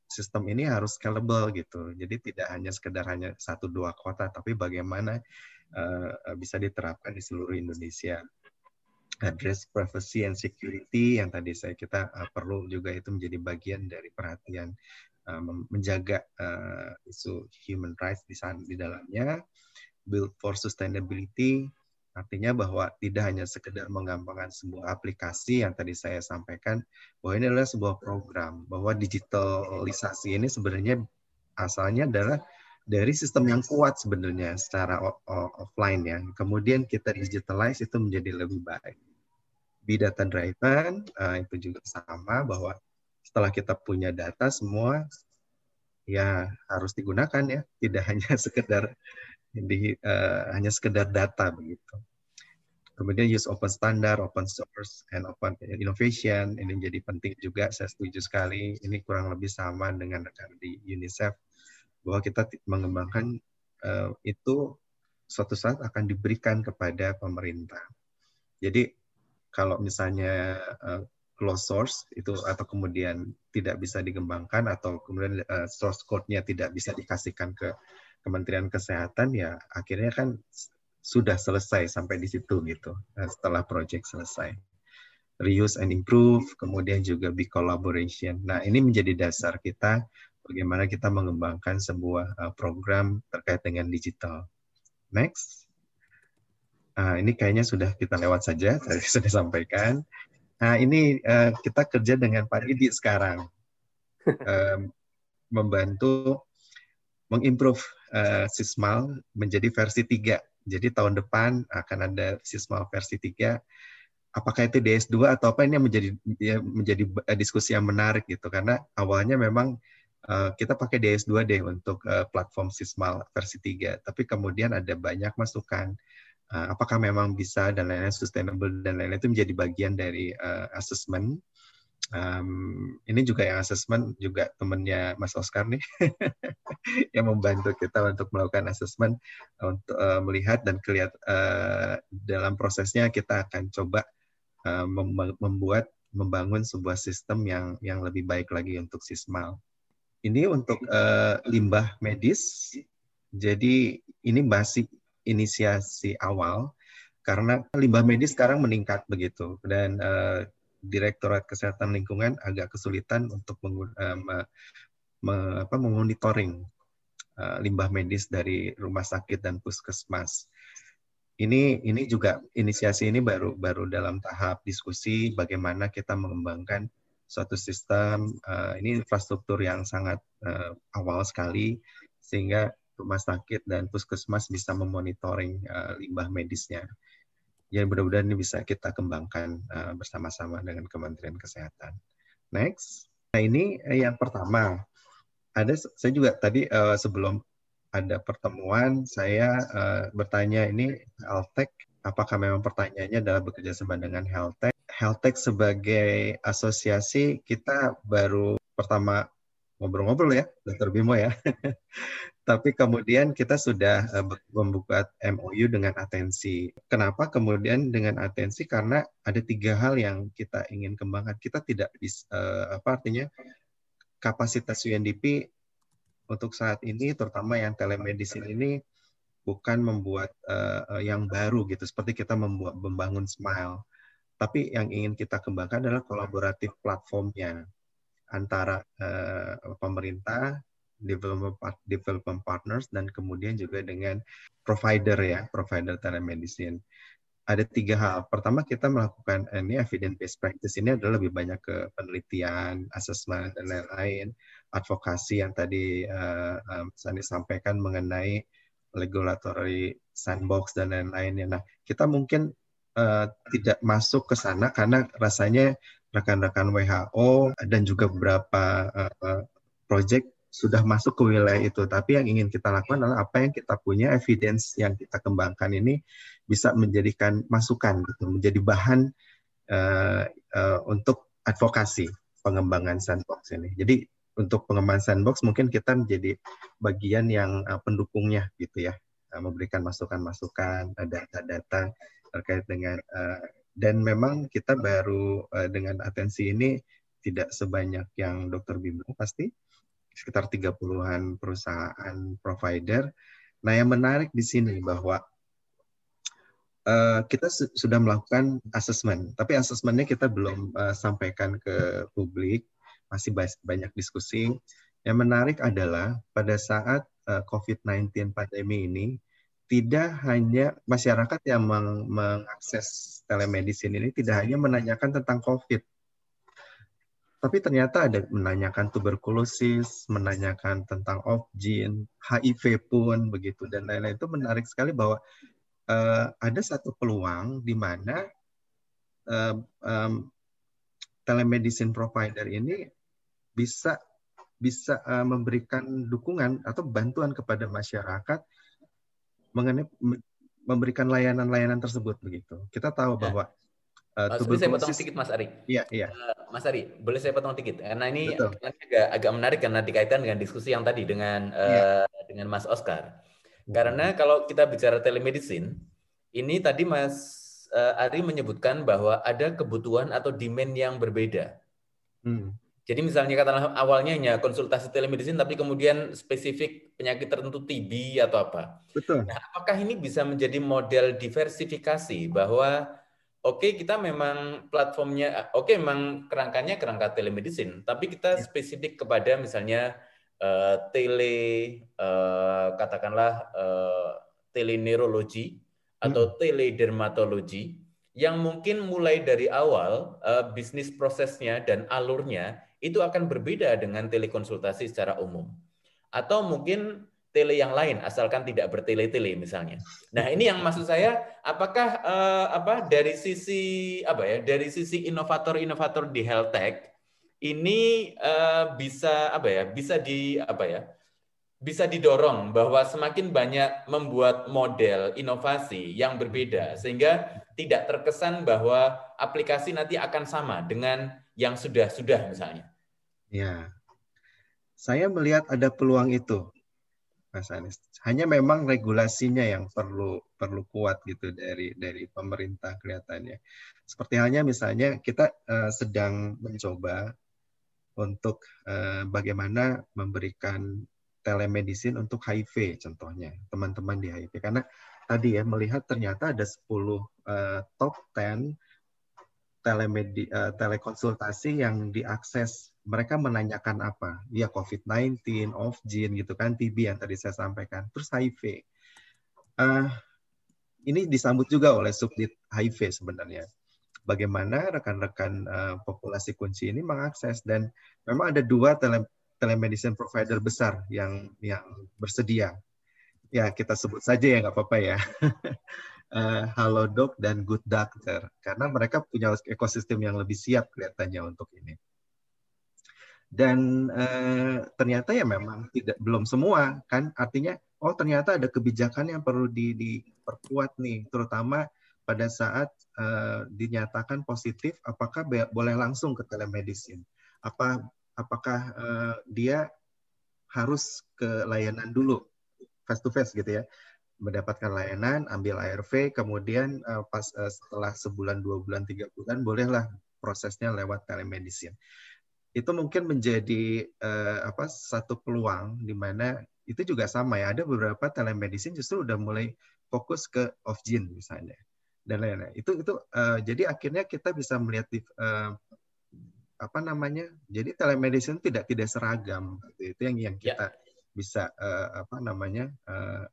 sistem ini harus scalable gitu. Jadi tidak hanya sekedar hanya satu dua kota, tapi bagaimana uh, bisa diterapkan di seluruh Indonesia. Address privacy and security yang tadi saya kita uh, perlu juga itu menjadi bagian dari perhatian uh, menjaga uh, isu human rights di sana di dalamnya. Build for sustainability Artinya bahwa tidak hanya sekedar menggampangkan sebuah aplikasi yang tadi saya sampaikan, bahwa ini adalah sebuah program, bahwa digitalisasi ini sebenarnya asalnya adalah dari sistem yang kuat sebenarnya secara offline ya. Kemudian kita digitalize itu menjadi lebih baik. Be data driven uh, itu juga sama bahwa setelah kita punya data semua ya harus digunakan ya, tidak hanya sekedar di uh, hanya sekedar data begitu. Kemudian use open standard, open source, and open innovation ini jadi penting juga. Saya setuju sekali. Ini kurang lebih sama dengan rekan di UNICEF bahwa kita mengembangkan uh, itu suatu saat akan diberikan kepada pemerintah. Jadi kalau misalnya uh, closed source itu atau kemudian tidak bisa dikembangkan atau kemudian uh, source code-nya tidak bisa dikasihkan ke Kementerian Kesehatan ya akhirnya kan sudah selesai sampai di situ gitu eh, setelah project selesai reuse and improve kemudian juga be collaboration nah ini menjadi dasar kita bagaimana kita mengembangkan sebuah eh, program terkait dengan digital next Nah, ini kayaknya sudah kita lewat saja, saya sudah sampaikan. Nah, ini uh, kita kerja dengan Pak Didi sekarang. Um, membantu mengimprove uh, Sismal menjadi versi 3 jadi tahun depan akan ada sisma versi 3. Apakah itu DS2 atau apa ini yang menjadi ya, menjadi eh, diskusi yang menarik gitu. Karena awalnya memang uh, kita pakai DS2 deh untuk uh, platform Sismal versi 3, tapi kemudian ada banyak masukan uh, apakah memang bisa dan lain-lain sustainable dan lain-lain itu menjadi bagian dari uh, assessment um, ini juga yang asesmen juga temennya Mas Oscar nih yang membantu kita untuk melakukan asesmen untuk uh, melihat dan kelihat uh, dalam prosesnya kita akan coba uh, membuat membangun sebuah sistem yang yang lebih baik lagi untuk sismal. Ini untuk uh, limbah medis. Jadi ini masih inisiasi awal karena limbah medis sekarang meningkat begitu dan uh, Direktorat Kesehatan Lingkungan agak kesulitan untuk mengun, uh, me, memonitoring uh, limbah medis dari rumah sakit dan puskesmas. Ini ini juga inisiasi ini baru baru dalam tahap diskusi bagaimana kita mengembangkan suatu sistem uh, ini infrastruktur yang sangat uh, awal sekali sehingga rumah sakit dan puskesmas bisa memonitoring uh, limbah medisnya. Jadi mudah-mudahan ini bisa kita kembangkan uh, bersama-sama dengan Kementerian Kesehatan. Next, nah ini yang pertama. Ada saya juga tadi uh, sebelum ada pertemuan saya uh, bertanya ini Healthtech apakah memang pertanyaannya adalah bekerja sama dengan Healthtech? Healthtech sebagai asosiasi kita baru pertama ngobrol-ngobrol ya, Dr. Bimo ya. Tapi kemudian kita sudah uh, membuka MOU dengan atensi. Kenapa kemudian dengan atensi? Karena ada tiga hal yang kita ingin kembangkan. Kita tidak bisa, uh, apa artinya, kapasitas UNDP untuk saat ini terutama yang telemedicine ini bukan membuat uh, yang baru gitu seperti kita membuat membangun Smile tapi yang ingin kita kembangkan adalah kolaboratif platformnya antara uh, pemerintah development development partners dan kemudian juga dengan provider ya provider telemedicine ada tiga hal. Pertama kita melakukan ini evidence based practice ini adalah lebih banyak ke penelitian, assessment dan lain-lain advokasi yang tadi uh, um, Sani sampaikan mengenai regulatory sandbox dan lain-lainnya. Nah, kita mungkin uh, tidak masuk ke sana karena rasanya rekan-rekan WHO dan juga beberapa uh, project sudah masuk ke wilayah itu. Tapi yang ingin kita lakukan adalah apa yang kita punya, evidence yang kita kembangkan ini bisa menjadikan masukan, gitu, menjadi bahan uh, uh, untuk advokasi pengembangan sandbox ini. Jadi untuk pengembangan sandbox mungkin kita menjadi bagian yang uh, pendukungnya gitu ya memberikan masukan-masukan data-data terkait dengan dan memang kita baru uh, dengan atensi ini tidak sebanyak yang dokter Bimo pasti sekitar 30-an perusahaan provider. Nah, yang menarik di sini bahwa uh, kita su sudah melakukan assessment, tapi assessmentnya kita belum uh, sampaikan ke publik masih banyak diskusi. Yang menarik adalah pada saat uh, eh, COVID-19 pandemi ini, tidak hanya masyarakat yang meng mengakses telemedicine ini tidak hanya menanyakan tentang COVID, tapi ternyata ada menanyakan tuberkulosis, menanyakan tentang off gene, HIV pun begitu dan lain-lain. Itu menarik sekali bahwa uh, ada satu peluang di mana uh, um, telemedicine provider ini bisa bisa uh, memberikan dukungan atau bantuan kepada masyarakat mengenai memberikan layanan-layanan tersebut begitu. Kita tahu ya. bahwa uh, tuberkulosis. saya potong sedikit Mas Ari. Iya, iya. Uh, Mas Ari, boleh saya potong sedikit karena ini agak agak menarik karena dikaitkan dengan diskusi yang tadi dengan uh, ya. dengan Mas Oscar. Karena kalau kita bicara telemedicine, ini tadi Mas uh, Ari menyebutkan bahwa ada kebutuhan atau demand yang berbeda. Hmm. Jadi misalnya katakanlah awalnya hanya konsultasi telemedicine, tapi kemudian spesifik penyakit tertentu TB atau apa. Betul. Nah, apakah ini bisa menjadi model diversifikasi bahwa oke okay, kita memang platformnya, oke okay, memang kerangkanya kerangka telemedicine, tapi kita ya. spesifik kepada misalnya uh, tele, uh, katakanlah uh, teleneurologi atau hmm. teledermatologi yang mungkin mulai dari awal uh, bisnis prosesnya dan alurnya itu akan berbeda dengan telekonsultasi secara umum. Atau mungkin tele yang lain asalkan tidak bertele-tele misalnya. Nah, ini yang maksud saya apakah uh, apa dari sisi apa ya? Dari sisi inovator-inovator di health tech ini uh, bisa apa ya? Bisa di apa ya? Bisa didorong bahwa semakin banyak membuat model inovasi yang berbeda sehingga tidak terkesan bahwa aplikasi nanti akan sama dengan yang sudah-sudah misalnya. Ya, saya melihat ada peluang itu, Mas Anies. Hanya memang regulasinya yang perlu perlu kuat gitu dari dari pemerintah kelihatannya. Seperti halnya misalnya kita uh, sedang mencoba untuk uh, bagaimana memberikan telemedicine untuk HIV contohnya teman-teman di HIV karena tadi ya melihat ternyata ada 10 uh, top 10 telemedi, uh, telekonsultasi yang diakses mereka menanyakan apa? Ya COVID-19, off gene gitu kan, TB yang tadi saya sampaikan, terus HIV. Uh, ini disambut juga oleh subdit HIV sebenarnya. Bagaimana rekan-rekan uh, populasi kunci ini mengakses dan memang ada dua tele telemedicine provider besar yang yang bersedia. Ya kita sebut saja ya nggak apa-apa ya. uh, Halodoc dan Good Doctor karena mereka punya ekosistem yang lebih siap kelihatannya untuk ini. Dan uh, ternyata ya memang tidak belum semua kan? Artinya oh ternyata ada kebijakan yang perlu di, diperkuat nih terutama pada saat uh, dinyatakan positif apakah boleh langsung ke telemedicine? Apa apakah uh, dia harus ke layanan dulu face to face gitu ya mendapatkan layanan, ambil ARV, kemudian uh, pas uh, setelah sebulan, dua bulan, tiga bulan, bolehlah prosesnya lewat telemedicine. Itu mungkin menjadi uh, apa satu peluang di mana itu juga sama ya. Ada beberapa telemedicine justru udah mulai fokus ke off gene misalnya dan lain-lain. Itu itu uh, jadi akhirnya kita bisa melihat di, uh, apa namanya? Jadi telemedicine tidak tidak seragam. Itu yang yang ya. kita ya. bisa uh, apa namanya? Uh,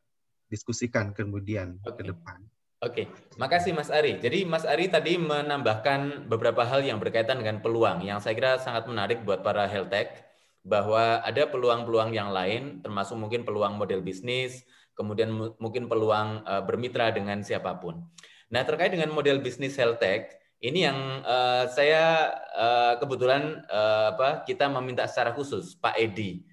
diskusikan kemudian okay. ke depan. Oke, okay. makasih Mas Ari. Jadi Mas Ari tadi menambahkan beberapa hal yang berkaitan dengan peluang yang saya kira sangat menarik buat para health tech bahwa ada peluang-peluang yang lain termasuk mungkin peluang model bisnis, kemudian mungkin peluang uh, bermitra dengan siapa pun. Nah, terkait dengan model bisnis health tech, ini yang uh, saya uh, kebetulan uh, apa kita meminta secara khusus Pak Edi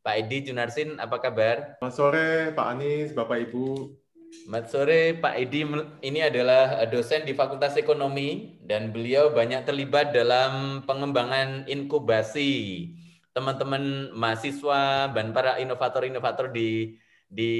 Pak Edi Junarsin, apa kabar? Selamat sore Pak Anies, Bapak Ibu. Selamat sore Pak Edi, ini adalah dosen di Fakultas Ekonomi dan beliau banyak terlibat dalam pengembangan inkubasi teman-teman mahasiswa dan para inovator-inovator di di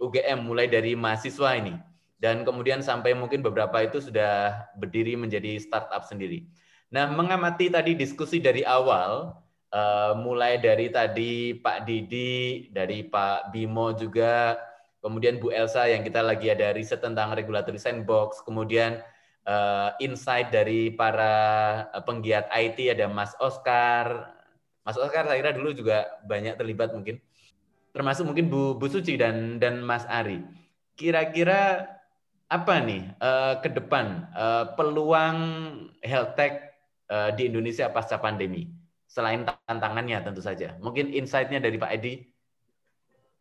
UGM mulai dari mahasiswa ini dan kemudian sampai mungkin beberapa itu sudah berdiri menjadi startup sendiri. Nah, mengamati tadi diskusi dari awal uh, mulai dari tadi Pak Didi, dari Pak Bimo juga, kemudian Bu Elsa yang kita lagi ada riset tentang regulatory sandbox, kemudian uh, insight dari para penggiat IT ada Mas Oscar. Mas Oscar saya kira dulu juga banyak terlibat mungkin. Termasuk mungkin Bu, Bu Suci dan dan Mas Ari. Kira-kira apa nih uh, ke depan uh, peluang health tech uh, di Indonesia pasca pandemi? Selain tantangannya tentu saja. Mungkin insight-nya dari Pak Edi.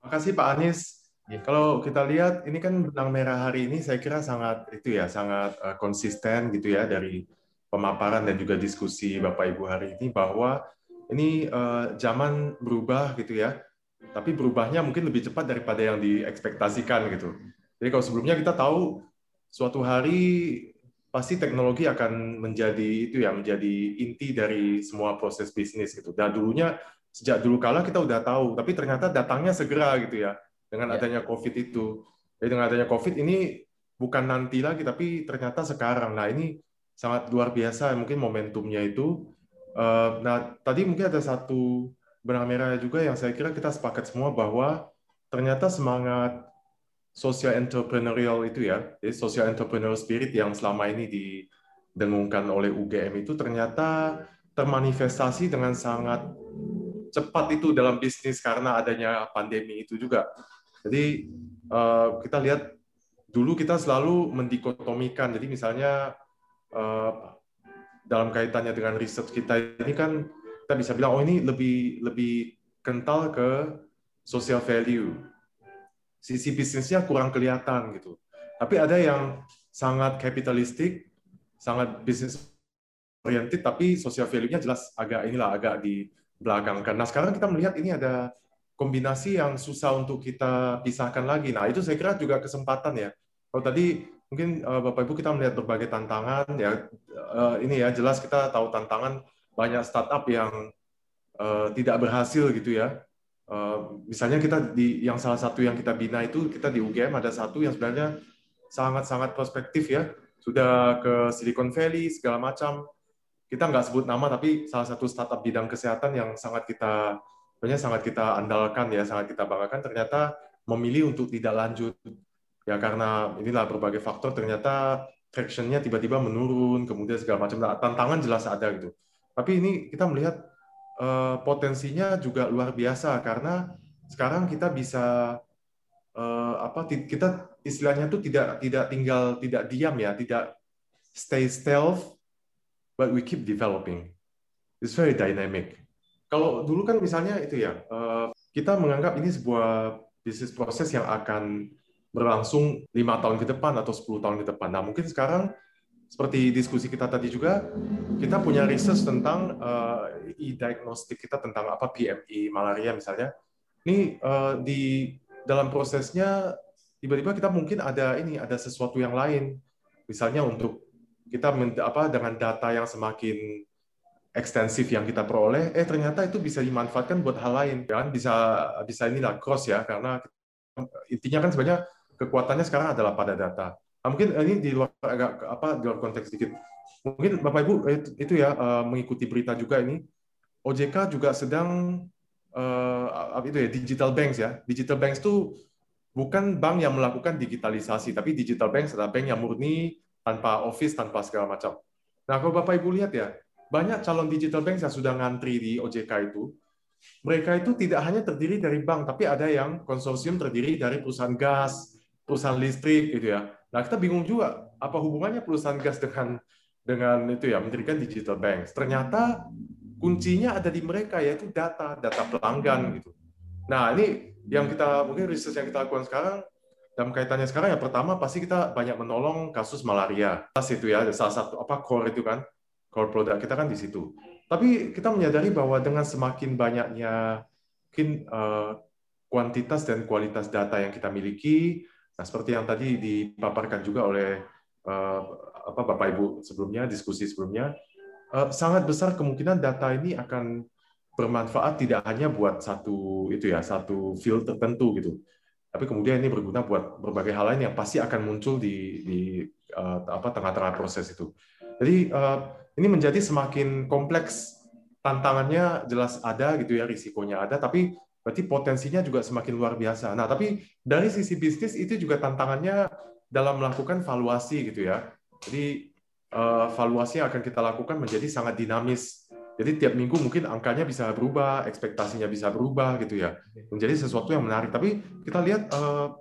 Makasih Pak Anies. Ya. Kalau kita lihat ini kan benang merah hari ini saya kira sangat itu ya sangat uh, konsisten gitu ya dari pemaparan dan juga diskusi Bapak Ibu hari ini bahwa ini uh, zaman berubah gitu ya. Tapi berubahnya mungkin lebih cepat daripada yang diekspektasikan gitu. Jadi kalau sebelumnya kita tahu suatu hari pasti teknologi akan menjadi itu ya menjadi inti dari semua proses bisnis gitu. Dan dulunya sejak dulu kala kita udah tahu, tapi ternyata datangnya segera gitu ya dengan ya. adanya COVID itu. Jadi dengan adanya COVID ini bukan nanti lagi, tapi ternyata sekarang. Nah ini sangat luar biasa mungkin momentumnya itu. Eh, nah tadi mungkin ada satu benang merah juga yang saya kira kita sepakat semua bahwa ternyata semangat social entrepreneurial itu ya, jadi social entrepreneurial spirit yang selama ini didengungkan oleh UGM itu ternyata termanifestasi dengan sangat cepat itu dalam bisnis karena adanya pandemi itu juga. Jadi eh, kita lihat dulu kita selalu mendikotomikan. Jadi misalnya eh, dalam kaitannya dengan riset kita ini kan kita bisa bilang oh ini lebih lebih kental ke social value sisi bisnisnya kurang kelihatan gitu. Tapi ada yang sangat kapitalistik, sangat bisnis oriented, tapi social value-nya jelas agak inilah agak di belakang. Nah sekarang kita melihat ini ada kombinasi yang susah untuk kita pisahkan lagi. Nah itu saya kira juga kesempatan ya. Kalau tadi mungkin uh, Bapak Ibu kita melihat berbagai tantangan ya uh, ini ya jelas kita tahu tantangan banyak startup yang uh, tidak berhasil gitu ya Eh, misalnya kita di yang salah satu yang kita bina itu kita di UGM ada satu yang sebenarnya sangat-sangat prospektif ya sudah ke Silicon Valley segala macam kita nggak sebut nama tapi salah satu startup bidang kesehatan yang sangat kita sebenarnya sangat kita andalkan ya sangat kita banggakan ternyata memilih untuk tidak lanjut ya karena inilah berbagai faktor ternyata tractionnya tiba-tiba menurun, kemudian segala macam. Nah, tantangan jelas ada gitu. Tapi ini kita melihat uh, potensinya juga luar biasa karena sekarang kita bisa uh, apa kita istilahnya tuh tidak tidak tinggal tidak diam ya, tidak stay stealth, but we keep developing. It's very dynamic. Kalau dulu kan misalnya itu ya, uh, kita menganggap ini sebuah bisnis proses yang akan berlangsung lima tahun ke depan atau 10 tahun ke depan. Nah, mungkin sekarang seperti diskusi kita tadi juga, kita punya research tentang uh, e-diagnostik kita tentang apa PMI, malaria misalnya. Ini uh, di dalam prosesnya tiba-tiba kita mungkin ada ini ada sesuatu yang lain. Misalnya untuk kita apa dengan data yang semakin ekstensif yang kita peroleh, eh ternyata itu bisa dimanfaatkan buat hal lain, kan? Bisa bisa inilah cross ya, karena intinya kan sebenarnya kekuatannya sekarang adalah pada data. Nah, mungkin ini di luar agak apa di luar konteks sedikit. Mungkin Bapak Ibu itu ya eh, mengikuti berita juga ini OJK juga sedang uh, itu ya digital banks ya. Digital banks itu bukan bank yang melakukan digitalisasi, tapi digital banks adalah bank yang murni tanpa office, tanpa segala macam. Nah, kalau Bapak Ibu lihat ya, banyak calon digital banks yang sudah ngantri di OJK itu, mereka itu tidak hanya terdiri dari bank, tapi ada yang konsorsium terdiri dari perusahaan gas, perusahaan listrik gitu ya. Nah kita bingung juga apa hubungannya perusahaan gas dengan dengan itu ya mendirikan digital banks. Ternyata kuncinya ada di mereka yaitu data data pelanggan gitu. Nah ini yang kita mungkin riset yang kita lakukan sekarang dalam kaitannya sekarang yang pertama pasti kita banyak menolong kasus malaria. Pas itu ya salah satu apa core itu kan core produk kita kan di situ. Tapi kita menyadari bahwa dengan semakin banyaknya mungkin uh, kuantitas dan kualitas data yang kita miliki, Nah, seperti yang tadi dipaparkan juga oleh uh, apa Bapak Ibu sebelumnya, diskusi sebelumnya, uh, sangat besar kemungkinan data ini akan bermanfaat tidak hanya buat satu itu ya, satu field tertentu gitu. Tapi kemudian ini berguna buat berbagai hal lain yang pasti akan muncul di di uh, apa tengah-tengah proses itu. Jadi ini menjadi semakin kompleks tantangannya jelas ada gitu ya risikonya ada tapi berarti potensinya juga semakin luar biasa. Nah, tapi dari sisi bisnis itu juga tantangannya dalam melakukan valuasi gitu ya. Jadi uh, valuasi yang akan kita lakukan menjadi sangat dinamis. Jadi tiap minggu mungkin angkanya bisa berubah, ekspektasinya bisa berubah gitu ya. Menjadi sesuatu yang menarik. Tapi kita lihat uh,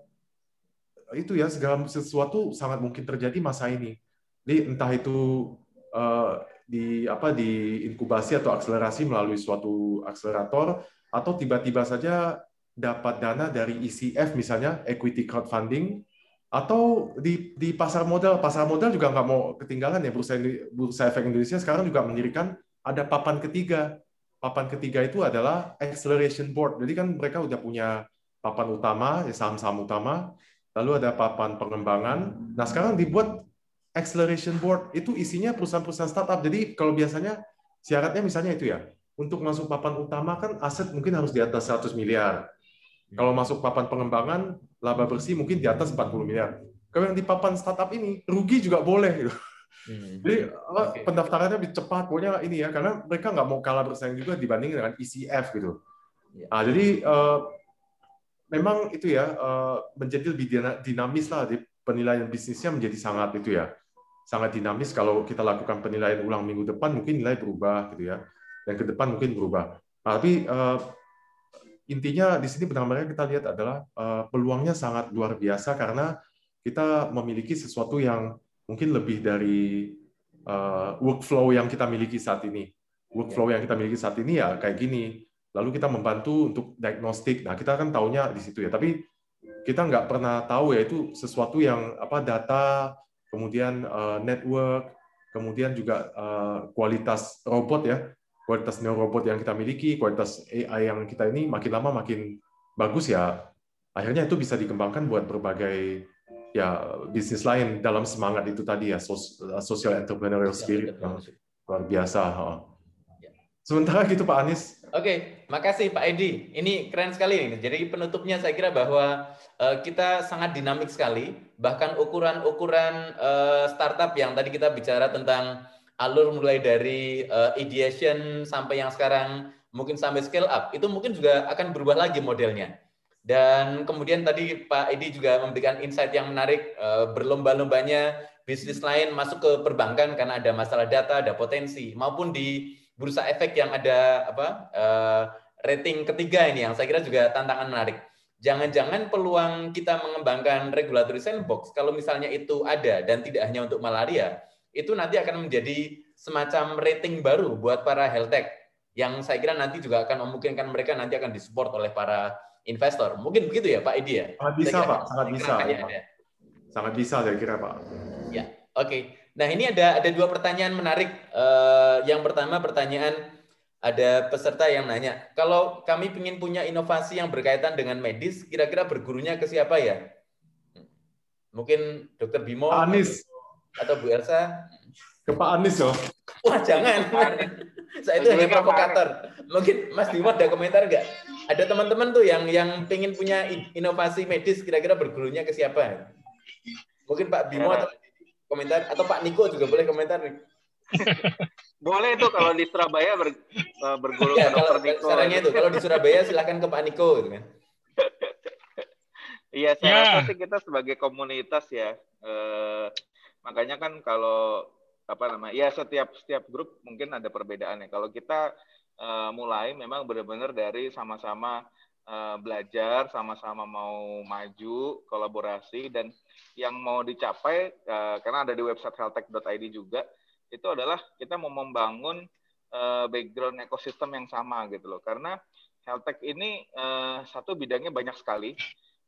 itu ya segala sesuatu sangat mungkin terjadi masa ini. Jadi entah itu uh, di apa di inkubasi atau akselerasi melalui suatu akselerator atau tiba-tiba saja dapat dana dari ECF misalnya equity crowdfunding atau di di pasar modal. Pasar modal juga nggak mau ketinggalan ya. Bursa bursa efek Indonesia sekarang juga mendirikan ada papan ketiga. Papan ketiga itu adalah acceleration board. Jadi kan mereka udah punya papan utama ya saham-saham utama. Lalu ada papan pengembangan. Nah sekarang dibuat acceleration board. Itu isinya perusahaan-perusahaan startup. Jadi kalau biasanya syaratnya misalnya itu ya untuk masuk papan utama kan aset mungkin harus di atas 100 miliar. Kalau masuk papan pengembangan, laba bersih mungkin di atas 40 miliar. Kalau yang di papan startup ini, rugi juga boleh. Gitu. Hmm. Jadi okay. pendaftarannya lebih cepat, pokoknya ini ya, karena mereka nggak mau kalah bersaing juga dibanding dengan ECF gitu. Ya. Nah, jadi uh, memang itu ya uh, menjadi lebih dinamis lah, di penilaian bisnisnya menjadi sangat itu ya, sangat dinamis. Kalau kita lakukan penilaian ulang minggu depan, mungkin nilai berubah gitu ya dan ke depan mungkin berubah. Nah, tapi uh, intinya di sini benar-benar kita lihat adalah uh, peluangnya sangat luar biasa karena kita memiliki sesuatu yang mungkin lebih dari uh, workflow yang kita miliki saat ini. Workflow yang kita miliki saat ini ya kayak gini. Lalu kita membantu untuk diagnostik. Nah, kita kan taunya di situ ya. Tapi kita nggak pernah tahu ya itu sesuatu yang apa data, kemudian uh, network, kemudian juga uh, kualitas robot ya kualitas neurobot yang kita miliki, kualitas AI yang kita ini makin lama makin bagus ya, akhirnya itu bisa dikembangkan buat berbagai ya bisnis lain dalam semangat itu tadi ya social entrepreneurial spirit yang luar biasa. Ya. Sementara gitu Pak Anies. Oke, makasih Pak Edi. Ini keren sekali nih. Jadi penutupnya saya kira bahwa uh, kita sangat dinamik sekali. Bahkan ukuran-ukuran uh, startup yang tadi kita bicara tentang alur mulai dari uh, ideation sampai yang sekarang mungkin sampai scale up itu mungkin juga akan berubah lagi modelnya. Dan kemudian tadi Pak Edi juga memberikan insight yang menarik uh, berlomba-lombanya bisnis lain masuk ke perbankan karena ada masalah data, ada potensi, maupun di bursa efek yang ada apa uh, rating ketiga ini yang saya kira juga tantangan menarik. Jangan-jangan peluang kita mengembangkan regulatory sandbox kalau misalnya itu ada dan tidak hanya untuk malaria, itu nanti akan menjadi semacam rating baru buat para health tech yang saya kira nanti juga akan memungkinkan mereka nanti akan disupport oleh para investor. Mungkin begitu ya Pak Idi ya? Sangat bisa Pak, sangat bisa. Sangat bisa saya kira Pak. Ya, oke. Okay. Nah ini ada ada dua pertanyaan menarik. Uh, yang pertama pertanyaan ada peserta yang nanya, kalau kami ingin punya inovasi yang berkaitan dengan medis, kira-kira bergurunya ke siapa ya? Mungkin Dokter Bimo Anis atau Bu Elsa? Ke Pak Anis loh. Wah jangan. Saya itu hanya provokator. Mungkin Mas Bimo ada komentar nggak? Ada teman-teman tuh yang yang pengen punya inovasi medis, kira-kira bergurunya ke siapa? Mungkin Pak Bimo atau komentar atau Pak Niko juga boleh komentar nih. boleh itu kalau di Surabaya ber, eh, berguru ya, kalau, Niko. Caranya itu kalau di Surabaya silakan ke Pak Niko gitu kan. Iya, saya ya. rasa sih kita sebagai komunitas ya. Eh, makanya kan kalau apa namanya? Ya setiap setiap grup mungkin ada perbedaannya. Kalau kita uh, mulai memang benar-benar dari sama-sama uh, belajar, sama-sama mau maju, kolaborasi dan yang mau dicapai uh, karena ada di website healthtech.id juga itu adalah kita mau membangun uh, background ekosistem yang sama gitu loh. Karena healthtech ini uh, satu bidangnya banyak sekali.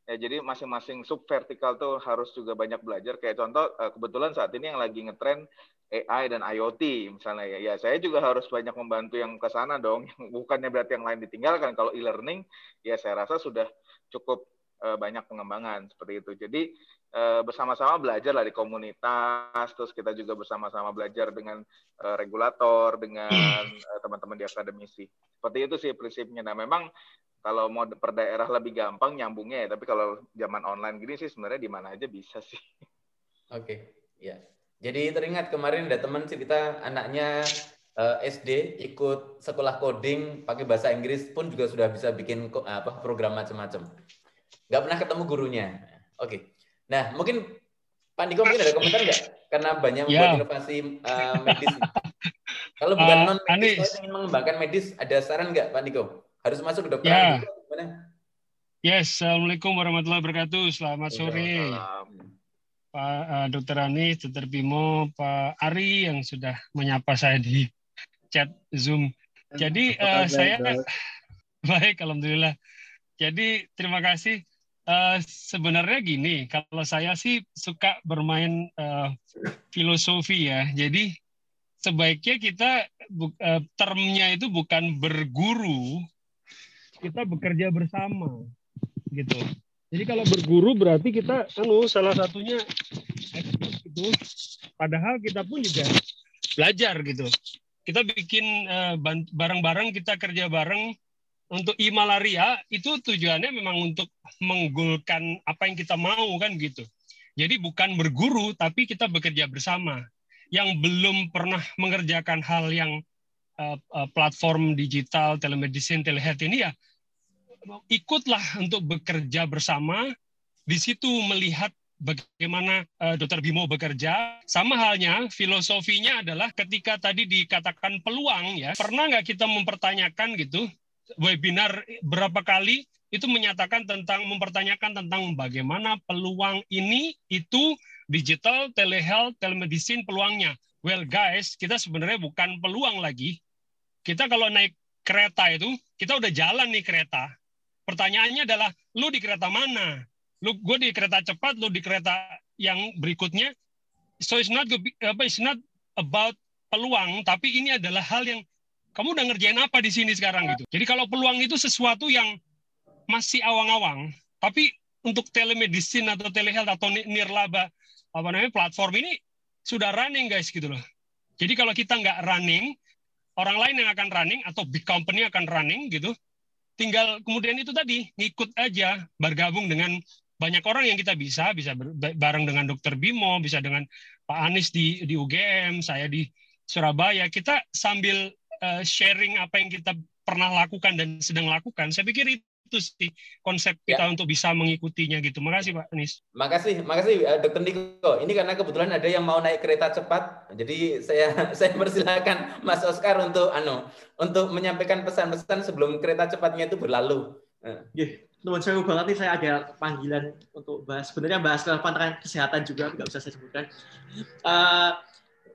Ya, jadi masing-masing sub vertikal tuh harus juga banyak belajar. Kayak contoh, kebetulan saat ini yang lagi ngetren AI dan IoT misalnya ya. Ya saya juga harus banyak membantu yang ke sana dong. Bukannya berarti yang lain ditinggalkan. Kalau e-learning ya saya rasa sudah cukup uh, banyak pengembangan seperti itu. Jadi uh, bersama-sama belajar lah di komunitas, terus kita juga bersama-sama belajar dengan regulator, dengan teman-teman di akademisi. Seperti itu sih prinsipnya. Nah memang kalau mau per daerah lebih gampang nyambungnya ya, tapi kalau zaman online gini sih sebenarnya di mana aja bisa sih. Oke, okay. ya. Jadi teringat kemarin ada teman cerita anaknya uh, eh, SD ikut sekolah coding pakai bahasa Inggris pun juga sudah bisa bikin apa program macam-macam. Nggak pernah ketemu gurunya. Oke. Okay. Nah mungkin Pak Niko mungkin ada komentar nggak? Karena banyak membuat ya. inovasi uh, medis. Kalau bukan uh, non medis, ingin mengembangkan medis, ada saran nggak Pak Niko? Harus masuk ke dokter? Ya. Yes, Assalamualaikum warahmatullahi wabarakatuh. Selamat sore. Pak uh, Dr. Ani, Dr. Bimo, Pak Ari yang sudah menyapa saya di chat Zoom. Jadi uh, saya baik, alhamdulillah. Jadi terima kasih. Uh, sebenarnya gini, kalau saya sih suka bermain uh, filosofi ya. Jadi sebaiknya kita uh, termnya itu bukan berguru, kita bekerja bersama, gitu. Jadi kalau berguru berarti kita anu salah satunya itu padahal kita pun juga belajar gitu. Kita bikin eh, bareng-bareng kita kerja bareng untuk e-malaria itu tujuannya memang untuk menggulkan apa yang kita mau kan gitu. Jadi bukan berguru tapi kita bekerja bersama. Yang belum pernah mengerjakan hal yang uh, uh, platform digital, telemedicine, telehealth ini ya ikutlah untuk bekerja bersama di situ melihat bagaimana uh, Dr. Bimo bekerja. Sama halnya filosofinya adalah ketika tadi dikatakan peluang ya, pernah nggak kita mempertanyakan gitu webinar berapa kali itu menyatakan tentang mempertanyakan tentang bagaimana peluang ini itu digital, telehealth, telemedicine peluangnya. Well guys, kita sebenarnya bukan peluang lagi. Kita kalau naik kereta itu, kita udah jalan nih kereta Pertanyaannya adalah, lu di kereta mana? Lu, gue di kereta cepat, lu di kereta yang berikutnya. So it's not, it's not about peluang, tapi ini adalah hal yang kamu udah ngerjain apa di sini sekarang gitu. Jadi kalau peluang itu sesuatu yang masih awang-awang, tapi untuk telemedicine atau telehealth atau nirlaba apa namanya platform ini sudah running guys gitu loh. Jadi kalau kita nggak running, orang lain yang akan running atau big company akan running gitu, tinggal kemudian itu tadi ngikut aja bergabung dengan banyak orang yang kita bisa bisa bareng dengan dokter Bimo bisa dengan Pak Anies di di UGM saya di Surabaya. Kita sambil uh, sharing apa yang kita pernah lakukan dan sedang lakukan saya pikir itu sih konsep ya. kita untuk bisa mengikutinya gitu. Makasih Pak Anies. Makasih, makasih uh, Dokter Niko. Ini karena kebetulan ada yang mau naik kereta cepat, jadi saya saya persilakan Mas Oscar untuk ano untuk menyampaikan pesan-pesan sebelum kereta cepatnya itu berlalu. Yeah nuwun sewu banget nih saya ada panggilan untuk bahas sebenarnya bahas relevan kesehatan juga nggak bisa saya sebutkan. Uh,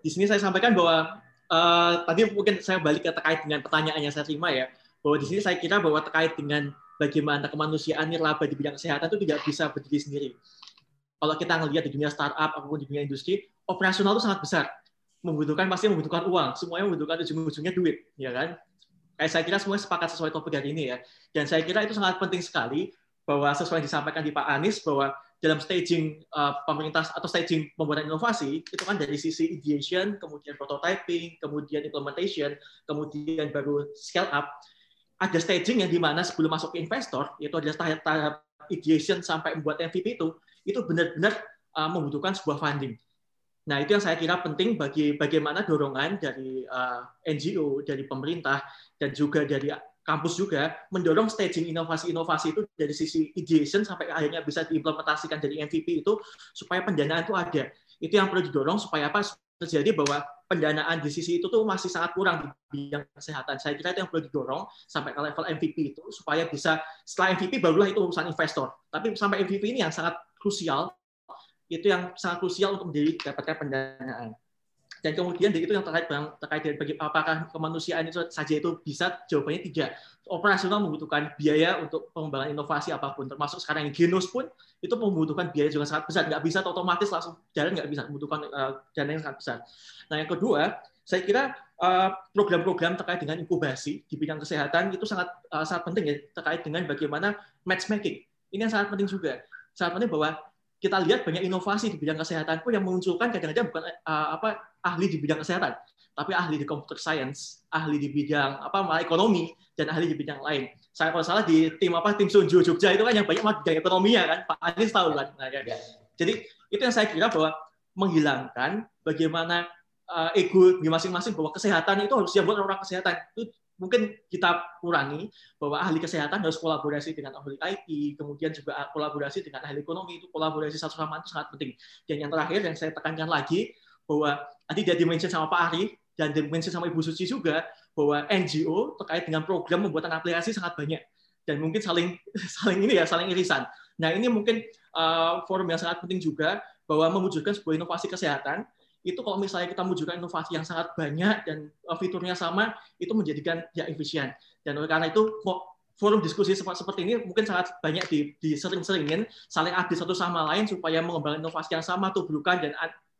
di sini saya sampaikan bahwa uh, tadi mungkin saya balik ke terkait dengan pertanyaan yang saya terima ya bahwa di sini saya kira bahwa terkait dengan bagaimana kemanusiaan nirlaba di bidang kesehatan itu tidak bisa berdiri sendiri. Kalau kita ngelihat di dunia startup ataupun di dunia industri, operasional itu sangat besar. Membutuhkan pasti membutuhkan uang, semuanya membutuhkan ujung-ujungnya duit, ya kan? Kayak saya kira semuanya sepakat sesuai topik hari ini ya. Dan saya kira itu sangat penting sekali bahwa sesuai yang disampaikan di Pak Anies bahwa dalam staging uh, pemerintah atau staging pembuatan inovasi itu kan dari sisi ideation, kemudian prototyping, kemudian implementation, kemudian baru scale up. Ada staging yang di mana sebelum masuk ke investor, yaitu ada tahap-tahap ideation sampai membuat MVP itu, itu benar-benar uh, membutuhkan sebuah funding. Nah, itu yang saya kira penting bagi bagaimana dorongan dari uh, NGO, dari pemerintah, dan juga dari kampus juga mendorong staging inovasi-inovasi itu dari sisi ideation sampai akhirnya bisa diimplementasikan dari MVP itu supaya pendanaan itu ada. Itu yang perlu didorong supaya apa terjadi bahwa pendanaan di sisi itu tuh masih sangat kurang di bidang kesehatan. Saya kira itu yang perlu didorong sampai ke level MVP itu supaya bisa setelah MVP barulah itu urusan investor. Tapi sampai MVP ini yang sangat krusial itu yang sangat krusial untuk menjadi pendanaan. Dan kemudian itu yang terkait bang, terkait dengan bagi, apakah kemanusiaan itu saja itu bisa jawabannya tidak. Operasional membutuhkan biaya untuk pengembangan inovasi apa pun, termasuk sekarang yang genos pun itu membutuhkan biaya juga sangat besar. Nggak bisa otomatis langsung jalan, nggak bisa membutuhkan uh, dana yang sangat besar. Nah yang kedua, saya kira eh, program-program terkait dengan inkubasi di bidang kesehatan itu sangat uh, sangat penting ya terkait dengan bagaimana matchmaking. Ini yang sangat penting juga. Sangat penting bahwa kita lihat banyak inovasi di bidang kesehatan pun yang memunculkan kadang-kadang bukan apa ahli di bidang kesehatan, tapi ahli di computer science, ahli di bidang apa malah ekonomi dan ahli di bidang lain. Saya kalau salah di tim apa tim Sunju Jogja itu kan yang banyak bidang ekonomi ya kan, Pak Anies tahu kan. Nah, ya. Jadi itu yang saya kira bahwa menghilangkan bagaimana uh, ego di masing-masing bahwa kesehatan itu harus dibuat orang kesehatan itu mungkin kita kurangi bahwa ahli kesehatan harus kolaborasi dengan ahli IT, kemudian juga kolaborasi dengan ahli ekonomi itu kolaborasi satu sama itu sangat penting. Dan yang terakhir yang saya tekankan lagi bahwa tadi dia dimention sama Pak Ari dan dimention sama Ibu Suci juga bahwa NGO terkait dengan program pembuatan aplikasi sangat banyak dan mungkin saling saling ini ya saling irisan. Nah ini mungkin uh, forum yang sangat penting juga bahwa mewujudkan sebuah inovasi kesehatan itu kalau misalnya kita mewujudkan inovasi yang sangat banyak dan uh, fiturnya sama, itu menjadikan ya efisien. Dan oleh karena itu forum diskusi seperti ini mungkin sangat banyak di, disering-seringin, saling adil satu sama lain supaya mengembangkan inovasi yang sama, tubrukan dan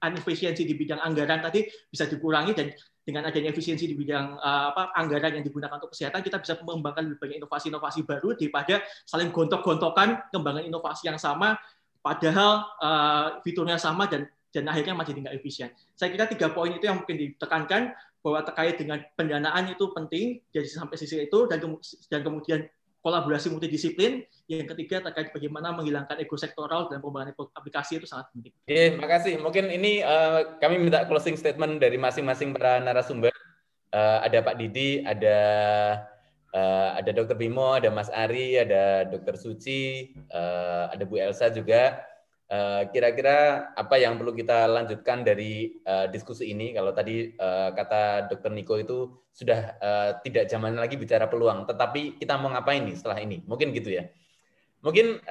inefisiensi di bidang anggaran tadi bisa dikurangi dan dengan adanya efisiensi di bidang uh, apa anggaran yang digunakan untuk kesehatan kita bisa mengembangkan lebih banyak inovasi-inovasi baru daripada saling gontok-gontokan kembangan inovasi yang sama padahal uh, fiturnya sama dan dan akhirnya masih tidak efisien. Saya kira tiga poin itu yang mungkin ditekankan bahwa terkait dengan pendanaan itu penting jadi sampai sisi itu dan dan kemudian kolaborasi multidisiplin. Yang ketiga terkait bagaimana menghilangkan ego sektoral dan pengembangan aplikasi itu sangat penting. Oke, makasih. Mungkin ini uh, kami minta closing statement dari masing-masing para narasumber. Uh, ada Pak Didi, ada uh, ada Dokter Bimo, ada Mas Ari, ada Dokter Suci, uh, ada Bu Elsa juga. Eh, kira-kira apa yang perlu kita lanjutkan dari uh, diskusi ini? Kalau tadi uh, kata Dokter Niko itu sudah tidak zaman lagi bicara peluang, tetapi kita mau ngapain nih setelah ini? Mungkin gitu ya. Mungkin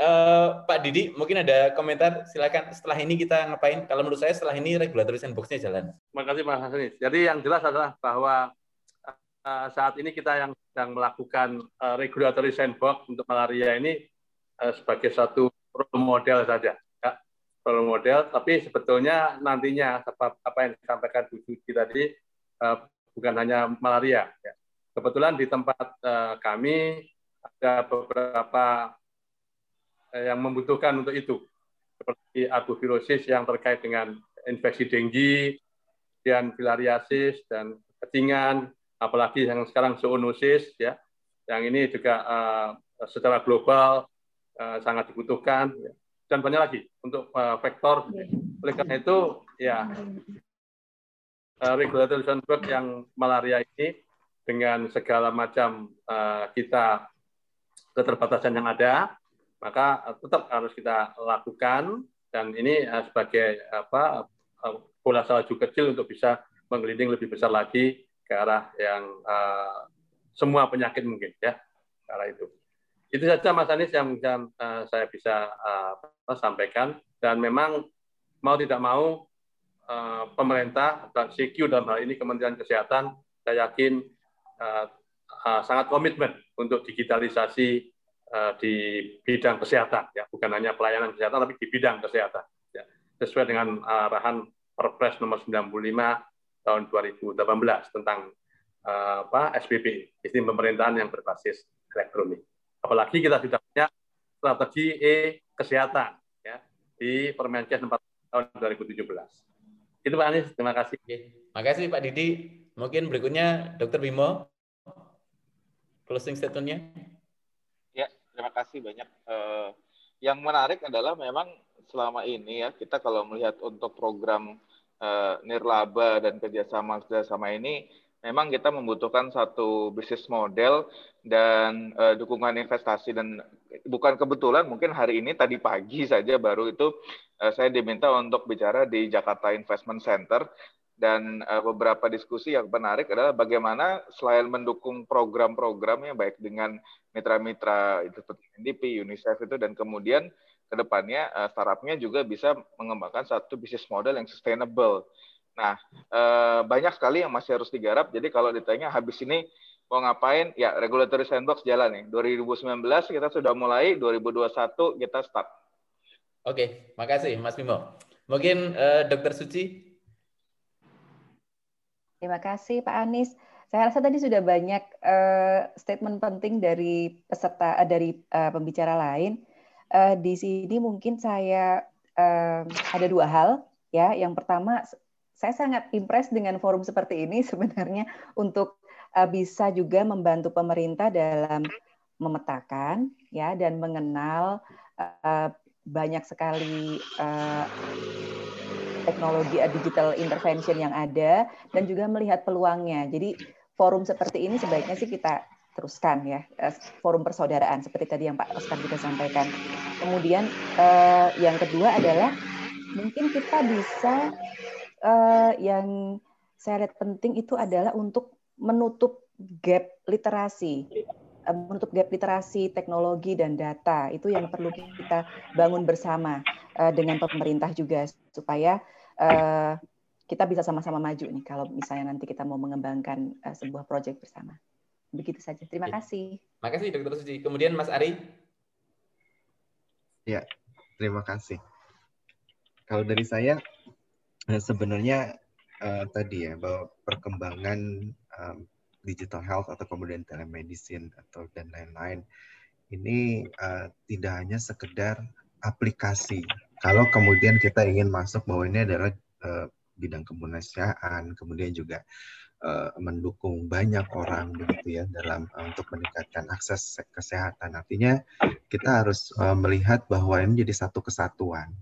Pak Didi, mungkin ada komentar. Silakan. Setelah ini kita ngapain? Kalau menurut saya setelah ini regulatory sandbox-nya jalan. Terima kasih Mas Hasanis. Jadi yang jelas adalah bahwa saat ini kita yang sedang melakukan uh, regulatory sandbox untuk malaria ini sebagai satu model saja role model, tapi sebetulnya nantinya apa yang disampaikan Bu Suci tadi uh, bukan hanya malaria. Ya. Kebetulan di tempat uh, kami ada beberapa uh, yang membutuhkan untuk itu, seperti arbovirosis yang terkait dengan infeksi denggi, dan filariasis dan ketingan, apalagi yang sekarang zoonosis ya, yang ini juga uh, secara global uh, sangat dibutuhkan. Ya dan banyak lagi untuk uh, vektor. Oleh karena itu, ya uh, regulator framework yang malaria ini dengan segala macam uh, kita keterbatasan yang ada, maka tetap harus kita lakukan dan ini sebagai apa bola salju kecil untuk bisa menggelinding lebih besar lagi ke arah yang uh, semua penyakit mungkin ya ke arah itu. Itu saja Mas Anies yang, yang uh, saya bisa uh, sampaikan. Dan memang mau tidak mau uh, pemerintah dan CQ dalam hal ini Kementerian Kesehatan saya yakin uh, uh, sangat komitmen untuk digitalisasi uh, di bidang kesehatan ya. Bukan hanya pelayanan kesehatan tapi di bidang kesehatan ya. Sesuai dengan arahan Perpres nomor 95 tahun 2018 tentang uh, apa SPP, sistem pemerintahan yang berbasis elektronik. Apalagi kita sudah punya strategi e kesehatan ya di Permenkes 4 tahun 2017. Itu Pak Anies, terima kasih. Terima kasih Pak Didi. Mungkin berikutnya Dr. Bimo closing statementnya. Ya, terima kasih banyak. Uh, yang menarik adalah memang selama ini ya kita kalau melihat untuk program uh, nirlaba dan kerjasama kerjasama ini memang kita membutuhkan satu bisnis model dan uh, dukungan investasi dan bukan kebetulan mungkin hari ini tadi pagi saja baru itu uh, saya diminta untuk bicara di Jakarta Investment Center dan uh, beberapa diskusi yang menarik adalah bagaimana selain mendukung program-program yang baik dengan mitra-mitra itu seperti NDP, UNICEF itu dan kemudian ke depannya uh, startupnya juga bisa mengembangkan satu bisnis model yang sustainable. Nah, uh, banyak sekali yang masih harus digarap. Jadi kalau ditanya habis ini mau ngapain, ya regulatory sandbox jalan nih. 2019 kita sudah mulai, 2021 kita start. Oke, makasih Mas Bimo. Mungkin uh, Dokter Suci. Terima kasih Pak Anies. Saya rasa tadi sudah banyak uh, statement penting dari peserta uh, dari uh, pembicara lain uh, di sini mungkin saya uh, ada dua hal ya. Yang pertama, saya sangat impress dengan forum seperti ini sebenarnya untuk uh, bisa juga membantu pemerintah dalam memetakan ya dan mengenal uh, banyak sekali uh, teknologi digital intervention yang ada dan juga melihat peluangnya. Jadi forum seperti ini sebaiknya sih kita teruskan ya eh, forum persaudaraan seperti tadi yang Pak Oscar juga sampaikan. Kemudian eh, yang kedua adalah mungkin kita bisa eh, yang saya lihat penting itu adalah untuk menutup gap literasi menutup gap literasi teknologi dan data itu yang perlu kita bangun bersama dengan pemerintah juga supaya kita bisa sama-sama maju nih kalau misalnya nanti kita mau mengembangkan sebuah proyek bersama. Begitu saja. Terima kasih. Terima kasih Dokter Suci. Kemudian Mas Ari. Ya, terima kasih. Kalau dari saya eh, sebenarnya uh, tadi ya bahwa perkembangan um, digital health atau kemudian telemedicine atau dan lain-lain ini uh, tidak hanya sekedar aplikasi. Kalau kemudian kita ingin masuk bahwa ini adalah uh, bidang kemanusiaan, kemudian juga uh, mendukung banyak orang begitu ya dalam uh, untuk meningkatkan akses kesehatan. Artinya kita harus uh, melihat bahwa ini menjadi satu kesatuan.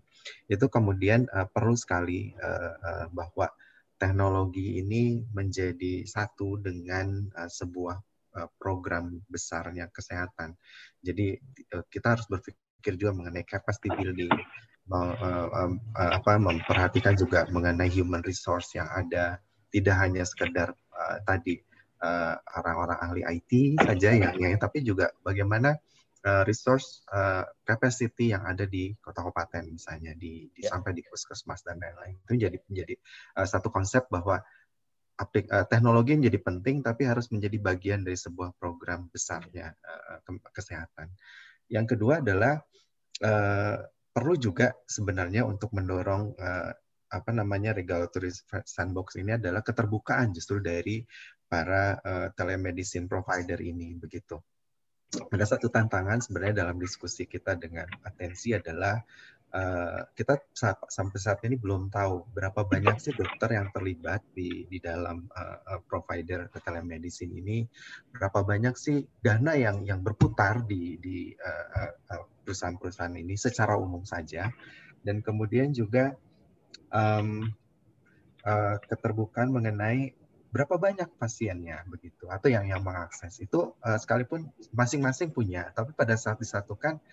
Itu kemudian uh, perlu sekali uh, uh, bahwa teknologi ini menjadi satu dengan uh, sebuah uh, program besarnya kesehatan. Jadi uh, kita harus berpikir juga mengenai capacity building, apa memperhatikan juga mengenai human resource yang ada tidak hanya sekedar tadi orang-orang ahli IT saja yang yang tapi juga bagaimana uh, resource uh, capacity yang ada di kota kabupaten misalnya di, di yeah. sampai di puskesmas dan lain-lain itu jadi menjadi uh, satu konsep bahwa aplik, uh, teknologi menjadi penting tapi harus menjadi bagian dari sebuah program besarnya uh, kesehatan. Yang kedua adalah uh, perlu juga sebenarnya untuk mendorong uh, apa namanya regulatory sandbox ini adalah keterbukaan justru dari para uh, telemedicine provider ini begitu. Ada satu tantangan sebenarnya dalam diskusi kita dengan atensi adalah uh, kita saat, sampai saat ini belum tahu berapa banyak sih dokter yang terlibat di di dalam uh, provider telemedicine ini, berapa banyak sih dana yang yang berputar di di perusahaan-perusahaan ini secara umum saja, dan kemudian juga um, uh, keterbukaan mengenai berapa banyak pasiennya begitu atau yang yang mengakses itu uh, sekalipun masing-masing punya tapi pada saat disatukan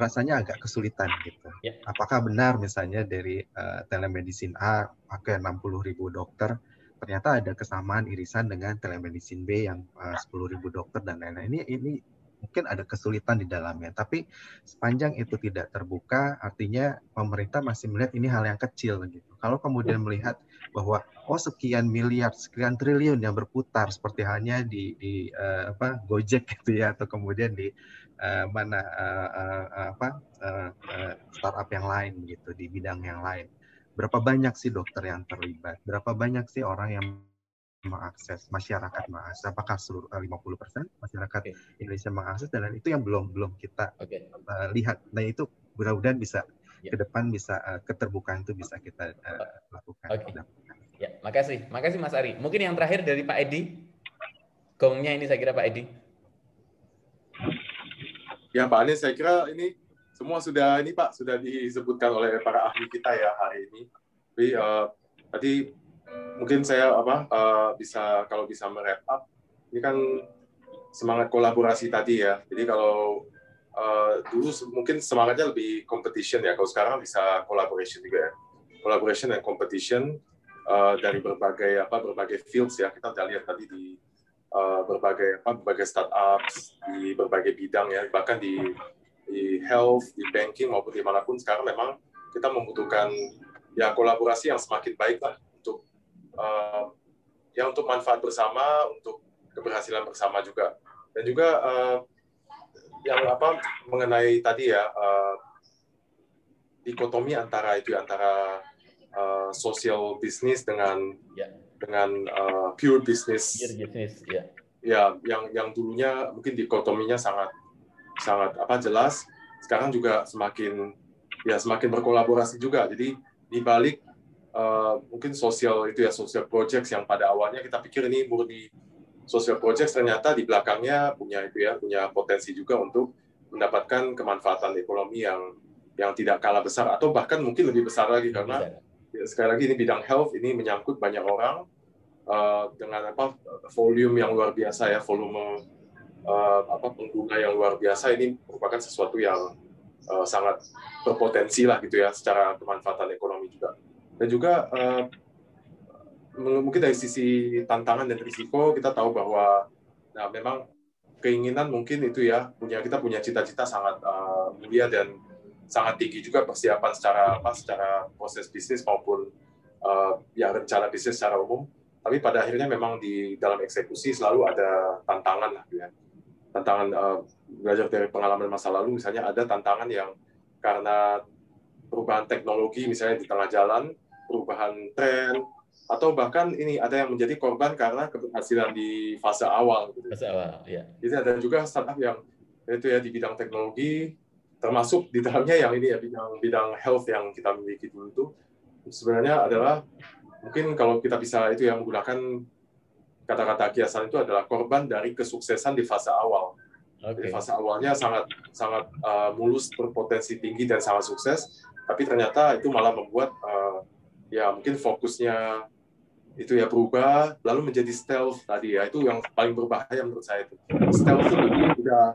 rasanya agak kesulitan gitu. Yeah. Apakah benar misalnya dari uh, telemedicine A pakai 60 ribu dokter ternyata ada kesamaan irisan dengan telemedicine B yang uh, 10 ribu dokter dan lain-lain. Ini ini mungkin ada kesulitan di dalamnya. Tapi sepanjang itu tidak terbuka, artinya pemerintah masih melihat ini hal yang kecil gitu. Kalau kemudian melihat bahwa oh sekian miliar, sekian triliun yang berputar seperti halnya di di uh, apa Gojek gitu ya atau kemudian di uh, mana uh, uh, apa uh, uh, startup yang lain gitu di bidang yang lain. Berapa banyak sih dokter yang terlibat? Berapa banyak sih orang yang mengakses masyarakat mengakses apakah seluruh 50 persen masyarakat okay. Indonesia mengakses dan itu yang belum belum kita okay. uh, lihat dan itu mudah-mudahan bisa yeah. ke depan bisa uh, keterbukaan itu bisa kita uh, lakukan. Okay. Ya, makasih, makasih Mas Ari. Mungkin yang terakhir dari Pak Edi, gongnya ini saya kira Pak Edi. Ya Pak Anies, saya kira ini semua sudah ini Pak sudah disebutkan oleh para ahli kita ya hari ini. Tapi uh, tadi mungkin saya apa uh, bisa kalau bisa merep up ini kan semangat kolaborasi tadi ya. Jadi kalau uh, dulu mungkin semangatnya lebih competition ya. Kalau sekarang bisa collaboration juga ya. Collaboration dan competition uh, dari berbagai apa berbagai fields ya. Kita udah lihat tadi di uh, berbagai apa berbagai startups di berbagai bidang ya. Bahkan di di health, di banking maupun di mana pun sekarang memang kita membutuhkan ya kolaborasi yang semakin baik lah uh, ya untuk manfaat bersama, untuk keberhasilan bersama juga. Dan juga uh, yang apa mengenai tadi ya uh, dikotomi antara itu antara uh, social business dengan yeah. dengan uh, pure business. Pure business, ya. Yeah. Ya, yang yang dulunya mungkin dikotominya sangat sangat apa jelas, sekarang juga semakin ya semakin berkolaborasi juga. Jadi di balik uh, mungkin sosial itu ya social projects yang pada awalnya kita pikir ini murni social projects ternyata di belakangnya punya itu ya punya potensi juga untuk mendapatkan kemanfaatan ekonomi yang yang tidak kalah besar atau bahkan mungkin lebih besar lagi karena ya, sekali lagi ini bidang health ini menyangkut banyak orang uh, dengan apa volume yang luar biasa ya volume uh, apa pengguna yang luar biasa ini merupakan sesuatu yang uh, sangat berpotensi lah gitu ya secara kemanfaatan ekonomi juga dan juga uh, mungkin dari sisi tantangan dan risiko kita tahu bahwa nah, memang keinginan mungkin itu ya punya kita punya cita-cita sangat uh, mulia dan sangat tinggi juga persiapan secara apa secara proses bisnis maupun uh, ya rencana bisnis secara umum. Tapi pada akhirnya memang di dalam eksekusi selalu ada tantangan lah ya. Tantangan uh, belajar dari pengalaman masa lalu misalnya ada tantangan yang karena perubahan teknologi misalnya di tengah jalan perubahan tren atau bahkan ini ada yang menjadi korban karena keberhasilan di fase awal. Gitu. Fase awal, ya. Jadi ada juga startup yang itu ya di bidang teknologi, termasuk di dalamnya yang ini ya bidang bidang health yang kita miliki dulu itu sebenarnya adalah mungkin kalau kita bisa itu yang menggunakan kata-kata kiasan itu adalah korban dari kesuksesan di fase awal. Okay. Di fase awalnya sangat sangat uh, mulus berpotensi tinggi dan sangat sukses, tapi ternyata itu malah membuat uh, ya mungkin fokusnya itu ya berubah lalu menjadi stealth tadi ya. Itu yang paling berbahaya menurut saya itu. Stealth itu tidak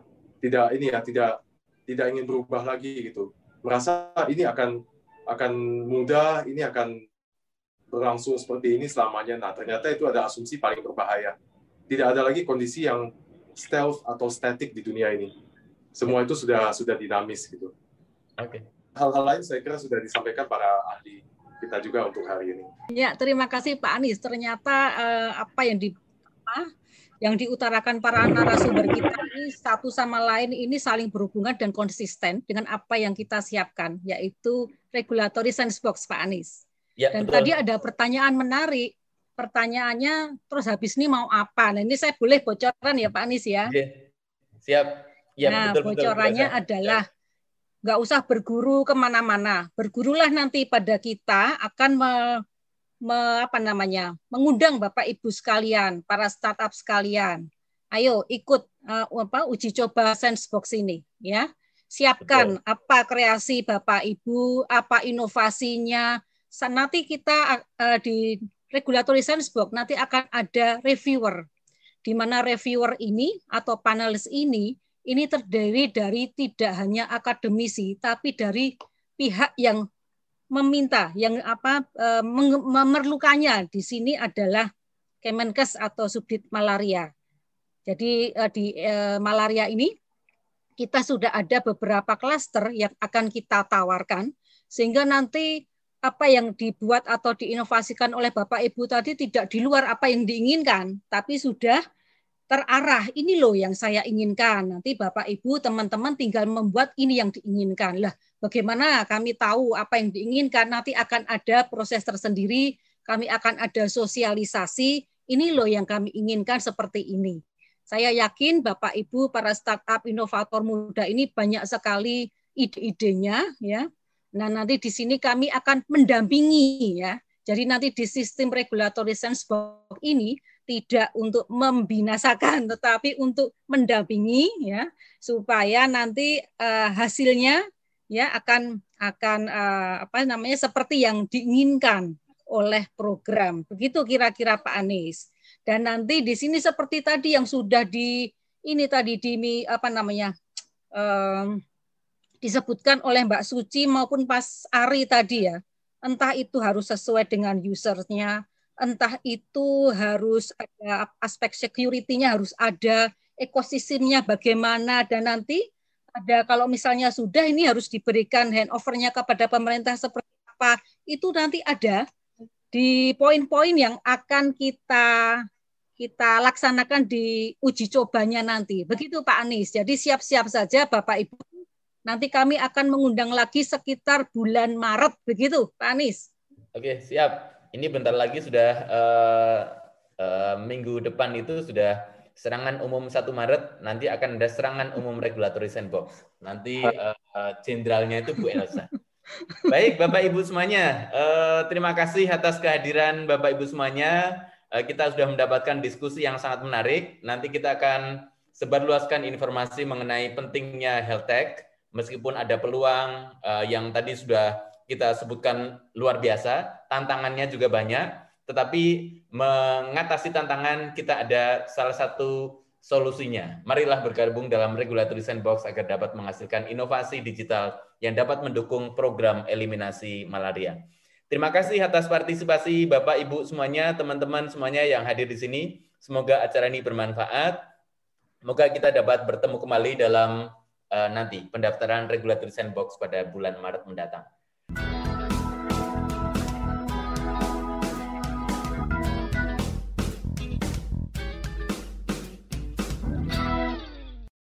tidak ini ya tidak tidak ingin berubah lagi gitu. Merasa ini akan akan mudah ini akan berlangsung seperti ini selamanya. Nah ternyata itu ada asumsi paling berbahaya. Tidak ada lagi kondisi yang stealth atau static di dunia ini. Semua itu sudah sudah dinamis gitu. Oke. Okay. hal-hal lain saya kira sudah disampaikan para ahli kita juga untuk hari ini. Ya, terima kasih Pak Anies. Ternyata eh, apa yang di apa, yang diutarakan para narasumber kita ini satu sama lain ini saling berhubungan dan konsisten dengan apa yang kita siapkan, yaitu regulatory sandbox Pak Anies. Ya, dan betul. tadi ada pertanyaan menarik. Pertanyaannya, terus habis ini mau apa? Nah, ini saya boleh bocoran ya Pak Anies ya? Iya. Siap. Ya, nah, betul, bocorannya betul, adalah ya nggak usah berguru ke mana-mana. Bergurulah nanti pada kita akan me, me, apa namanya mengundang Bapak Ibu sekalian, para startup sekalian. Ayo ikut uh, apa uji coba Sensebox ini, ya. Siapkan Betul. apa kreasi Bapak Ibu, apa inovasinya. Nanti kita uh, di regulatory sandbox nanti akan ada reviewer di mana reviewer ini atau panelis ini ini terdiri dari tidak hanya akademisi tapi dari pihak yang meminta yang apa eh, memerlukannya di sini adalah Kemenkes atau Subdit Malaria. Jadi eh, di eh, malaria ini kita sudah ada beberapa klaster yang akan kita tawarkan sehingga nanti apa yang dibuat atau diinovasikan oleh Bapak Ibu tadi tidak di luar apa yang diinginkan, tapi sudah terarah. Ini loh yang saya inginkan. Nanti Bapak Ibu, teman-teman tinggal membuat ini yang diinginkan. Lah, bagaimana kami tahu apa yang diinginkan? Nanti akan ada proses tersendiri, kami akan ada sosialisasi. Ini loh yang kami inginkan seperti ini. Saya yakin Bapak Ibu para startup inovator muda ini banyak sekali ide-idenya ya Nah, nanti di sini kami akan mendampingi ya. Jadi nanti di sistem regulatory sandbox ini tidak untuk membinasakan tetapi untuk mendampingi ya supaya nanti uh, hasilnya ya akan akan uh, apa namanya seperti yang diinginkan oleh program. Begitu kira-kira Pak Anies. Dan nanti di sini seperti tadi yang sudah di ini tadi di apa namanya um, disebutkan oleh Mbak Suci maupun Pas Ari tadi ya. Entah itu harus sesuai dengan usernya, entah itu harus ada aspek security-nya harus ada, ekosistemnya bagaimana dan nanti ada kalau misalnya sudah ini harus diberikan handover-nya kepada pemerintah seperti apa, itu nanti ada di poin-poin yang akan kita kita laksanakan di uji cobanya nanti. Begitu Pak Anies. Jadi siap-siap saja Bapak Ibu Nanti kami akan mengundang lagi sekitar bulan Maret, begitu, Pak Anies? Oke, siap. Ini bentar lagi sudah uh, uh, minggu depan itu sudah serangan umum 1 Maret, nanti akan ada serangan umum regulatory sandbox. Nanti jenderalnya uh, itu Bu Elsa. Baik, Bapak Ibu semuanya, uh, terima kasih atas kehadiran Bapak Ibu semuanya. Uh, kita sudah mendapatkan diskusi yang sangat menarik. Nanti kita akan sebarluaskan informasi mengenai pentingnya health tech meskipun ada peluang uh, yang tadi sudah kita sebutkan luar biasa, tantangannya juga banyak, tetapi mengatasi tantangan kita ada salah satu solusinya. Marilah bergabung dalam Regulatory Sandbox agar dapat menghasilkan inovasi digital yang dapat mendukung program eliminasi malaria. Terima kasih atas partisipasi Bapak Ibu semuanya, teman-teman semuanya yang hadir di sini. Semoga acara ini bermanfaat. Semoga kita dapat bertemu kembali dalam uh, nanti pendaftaran regulatory sandbox pada bulan Maret mendatang.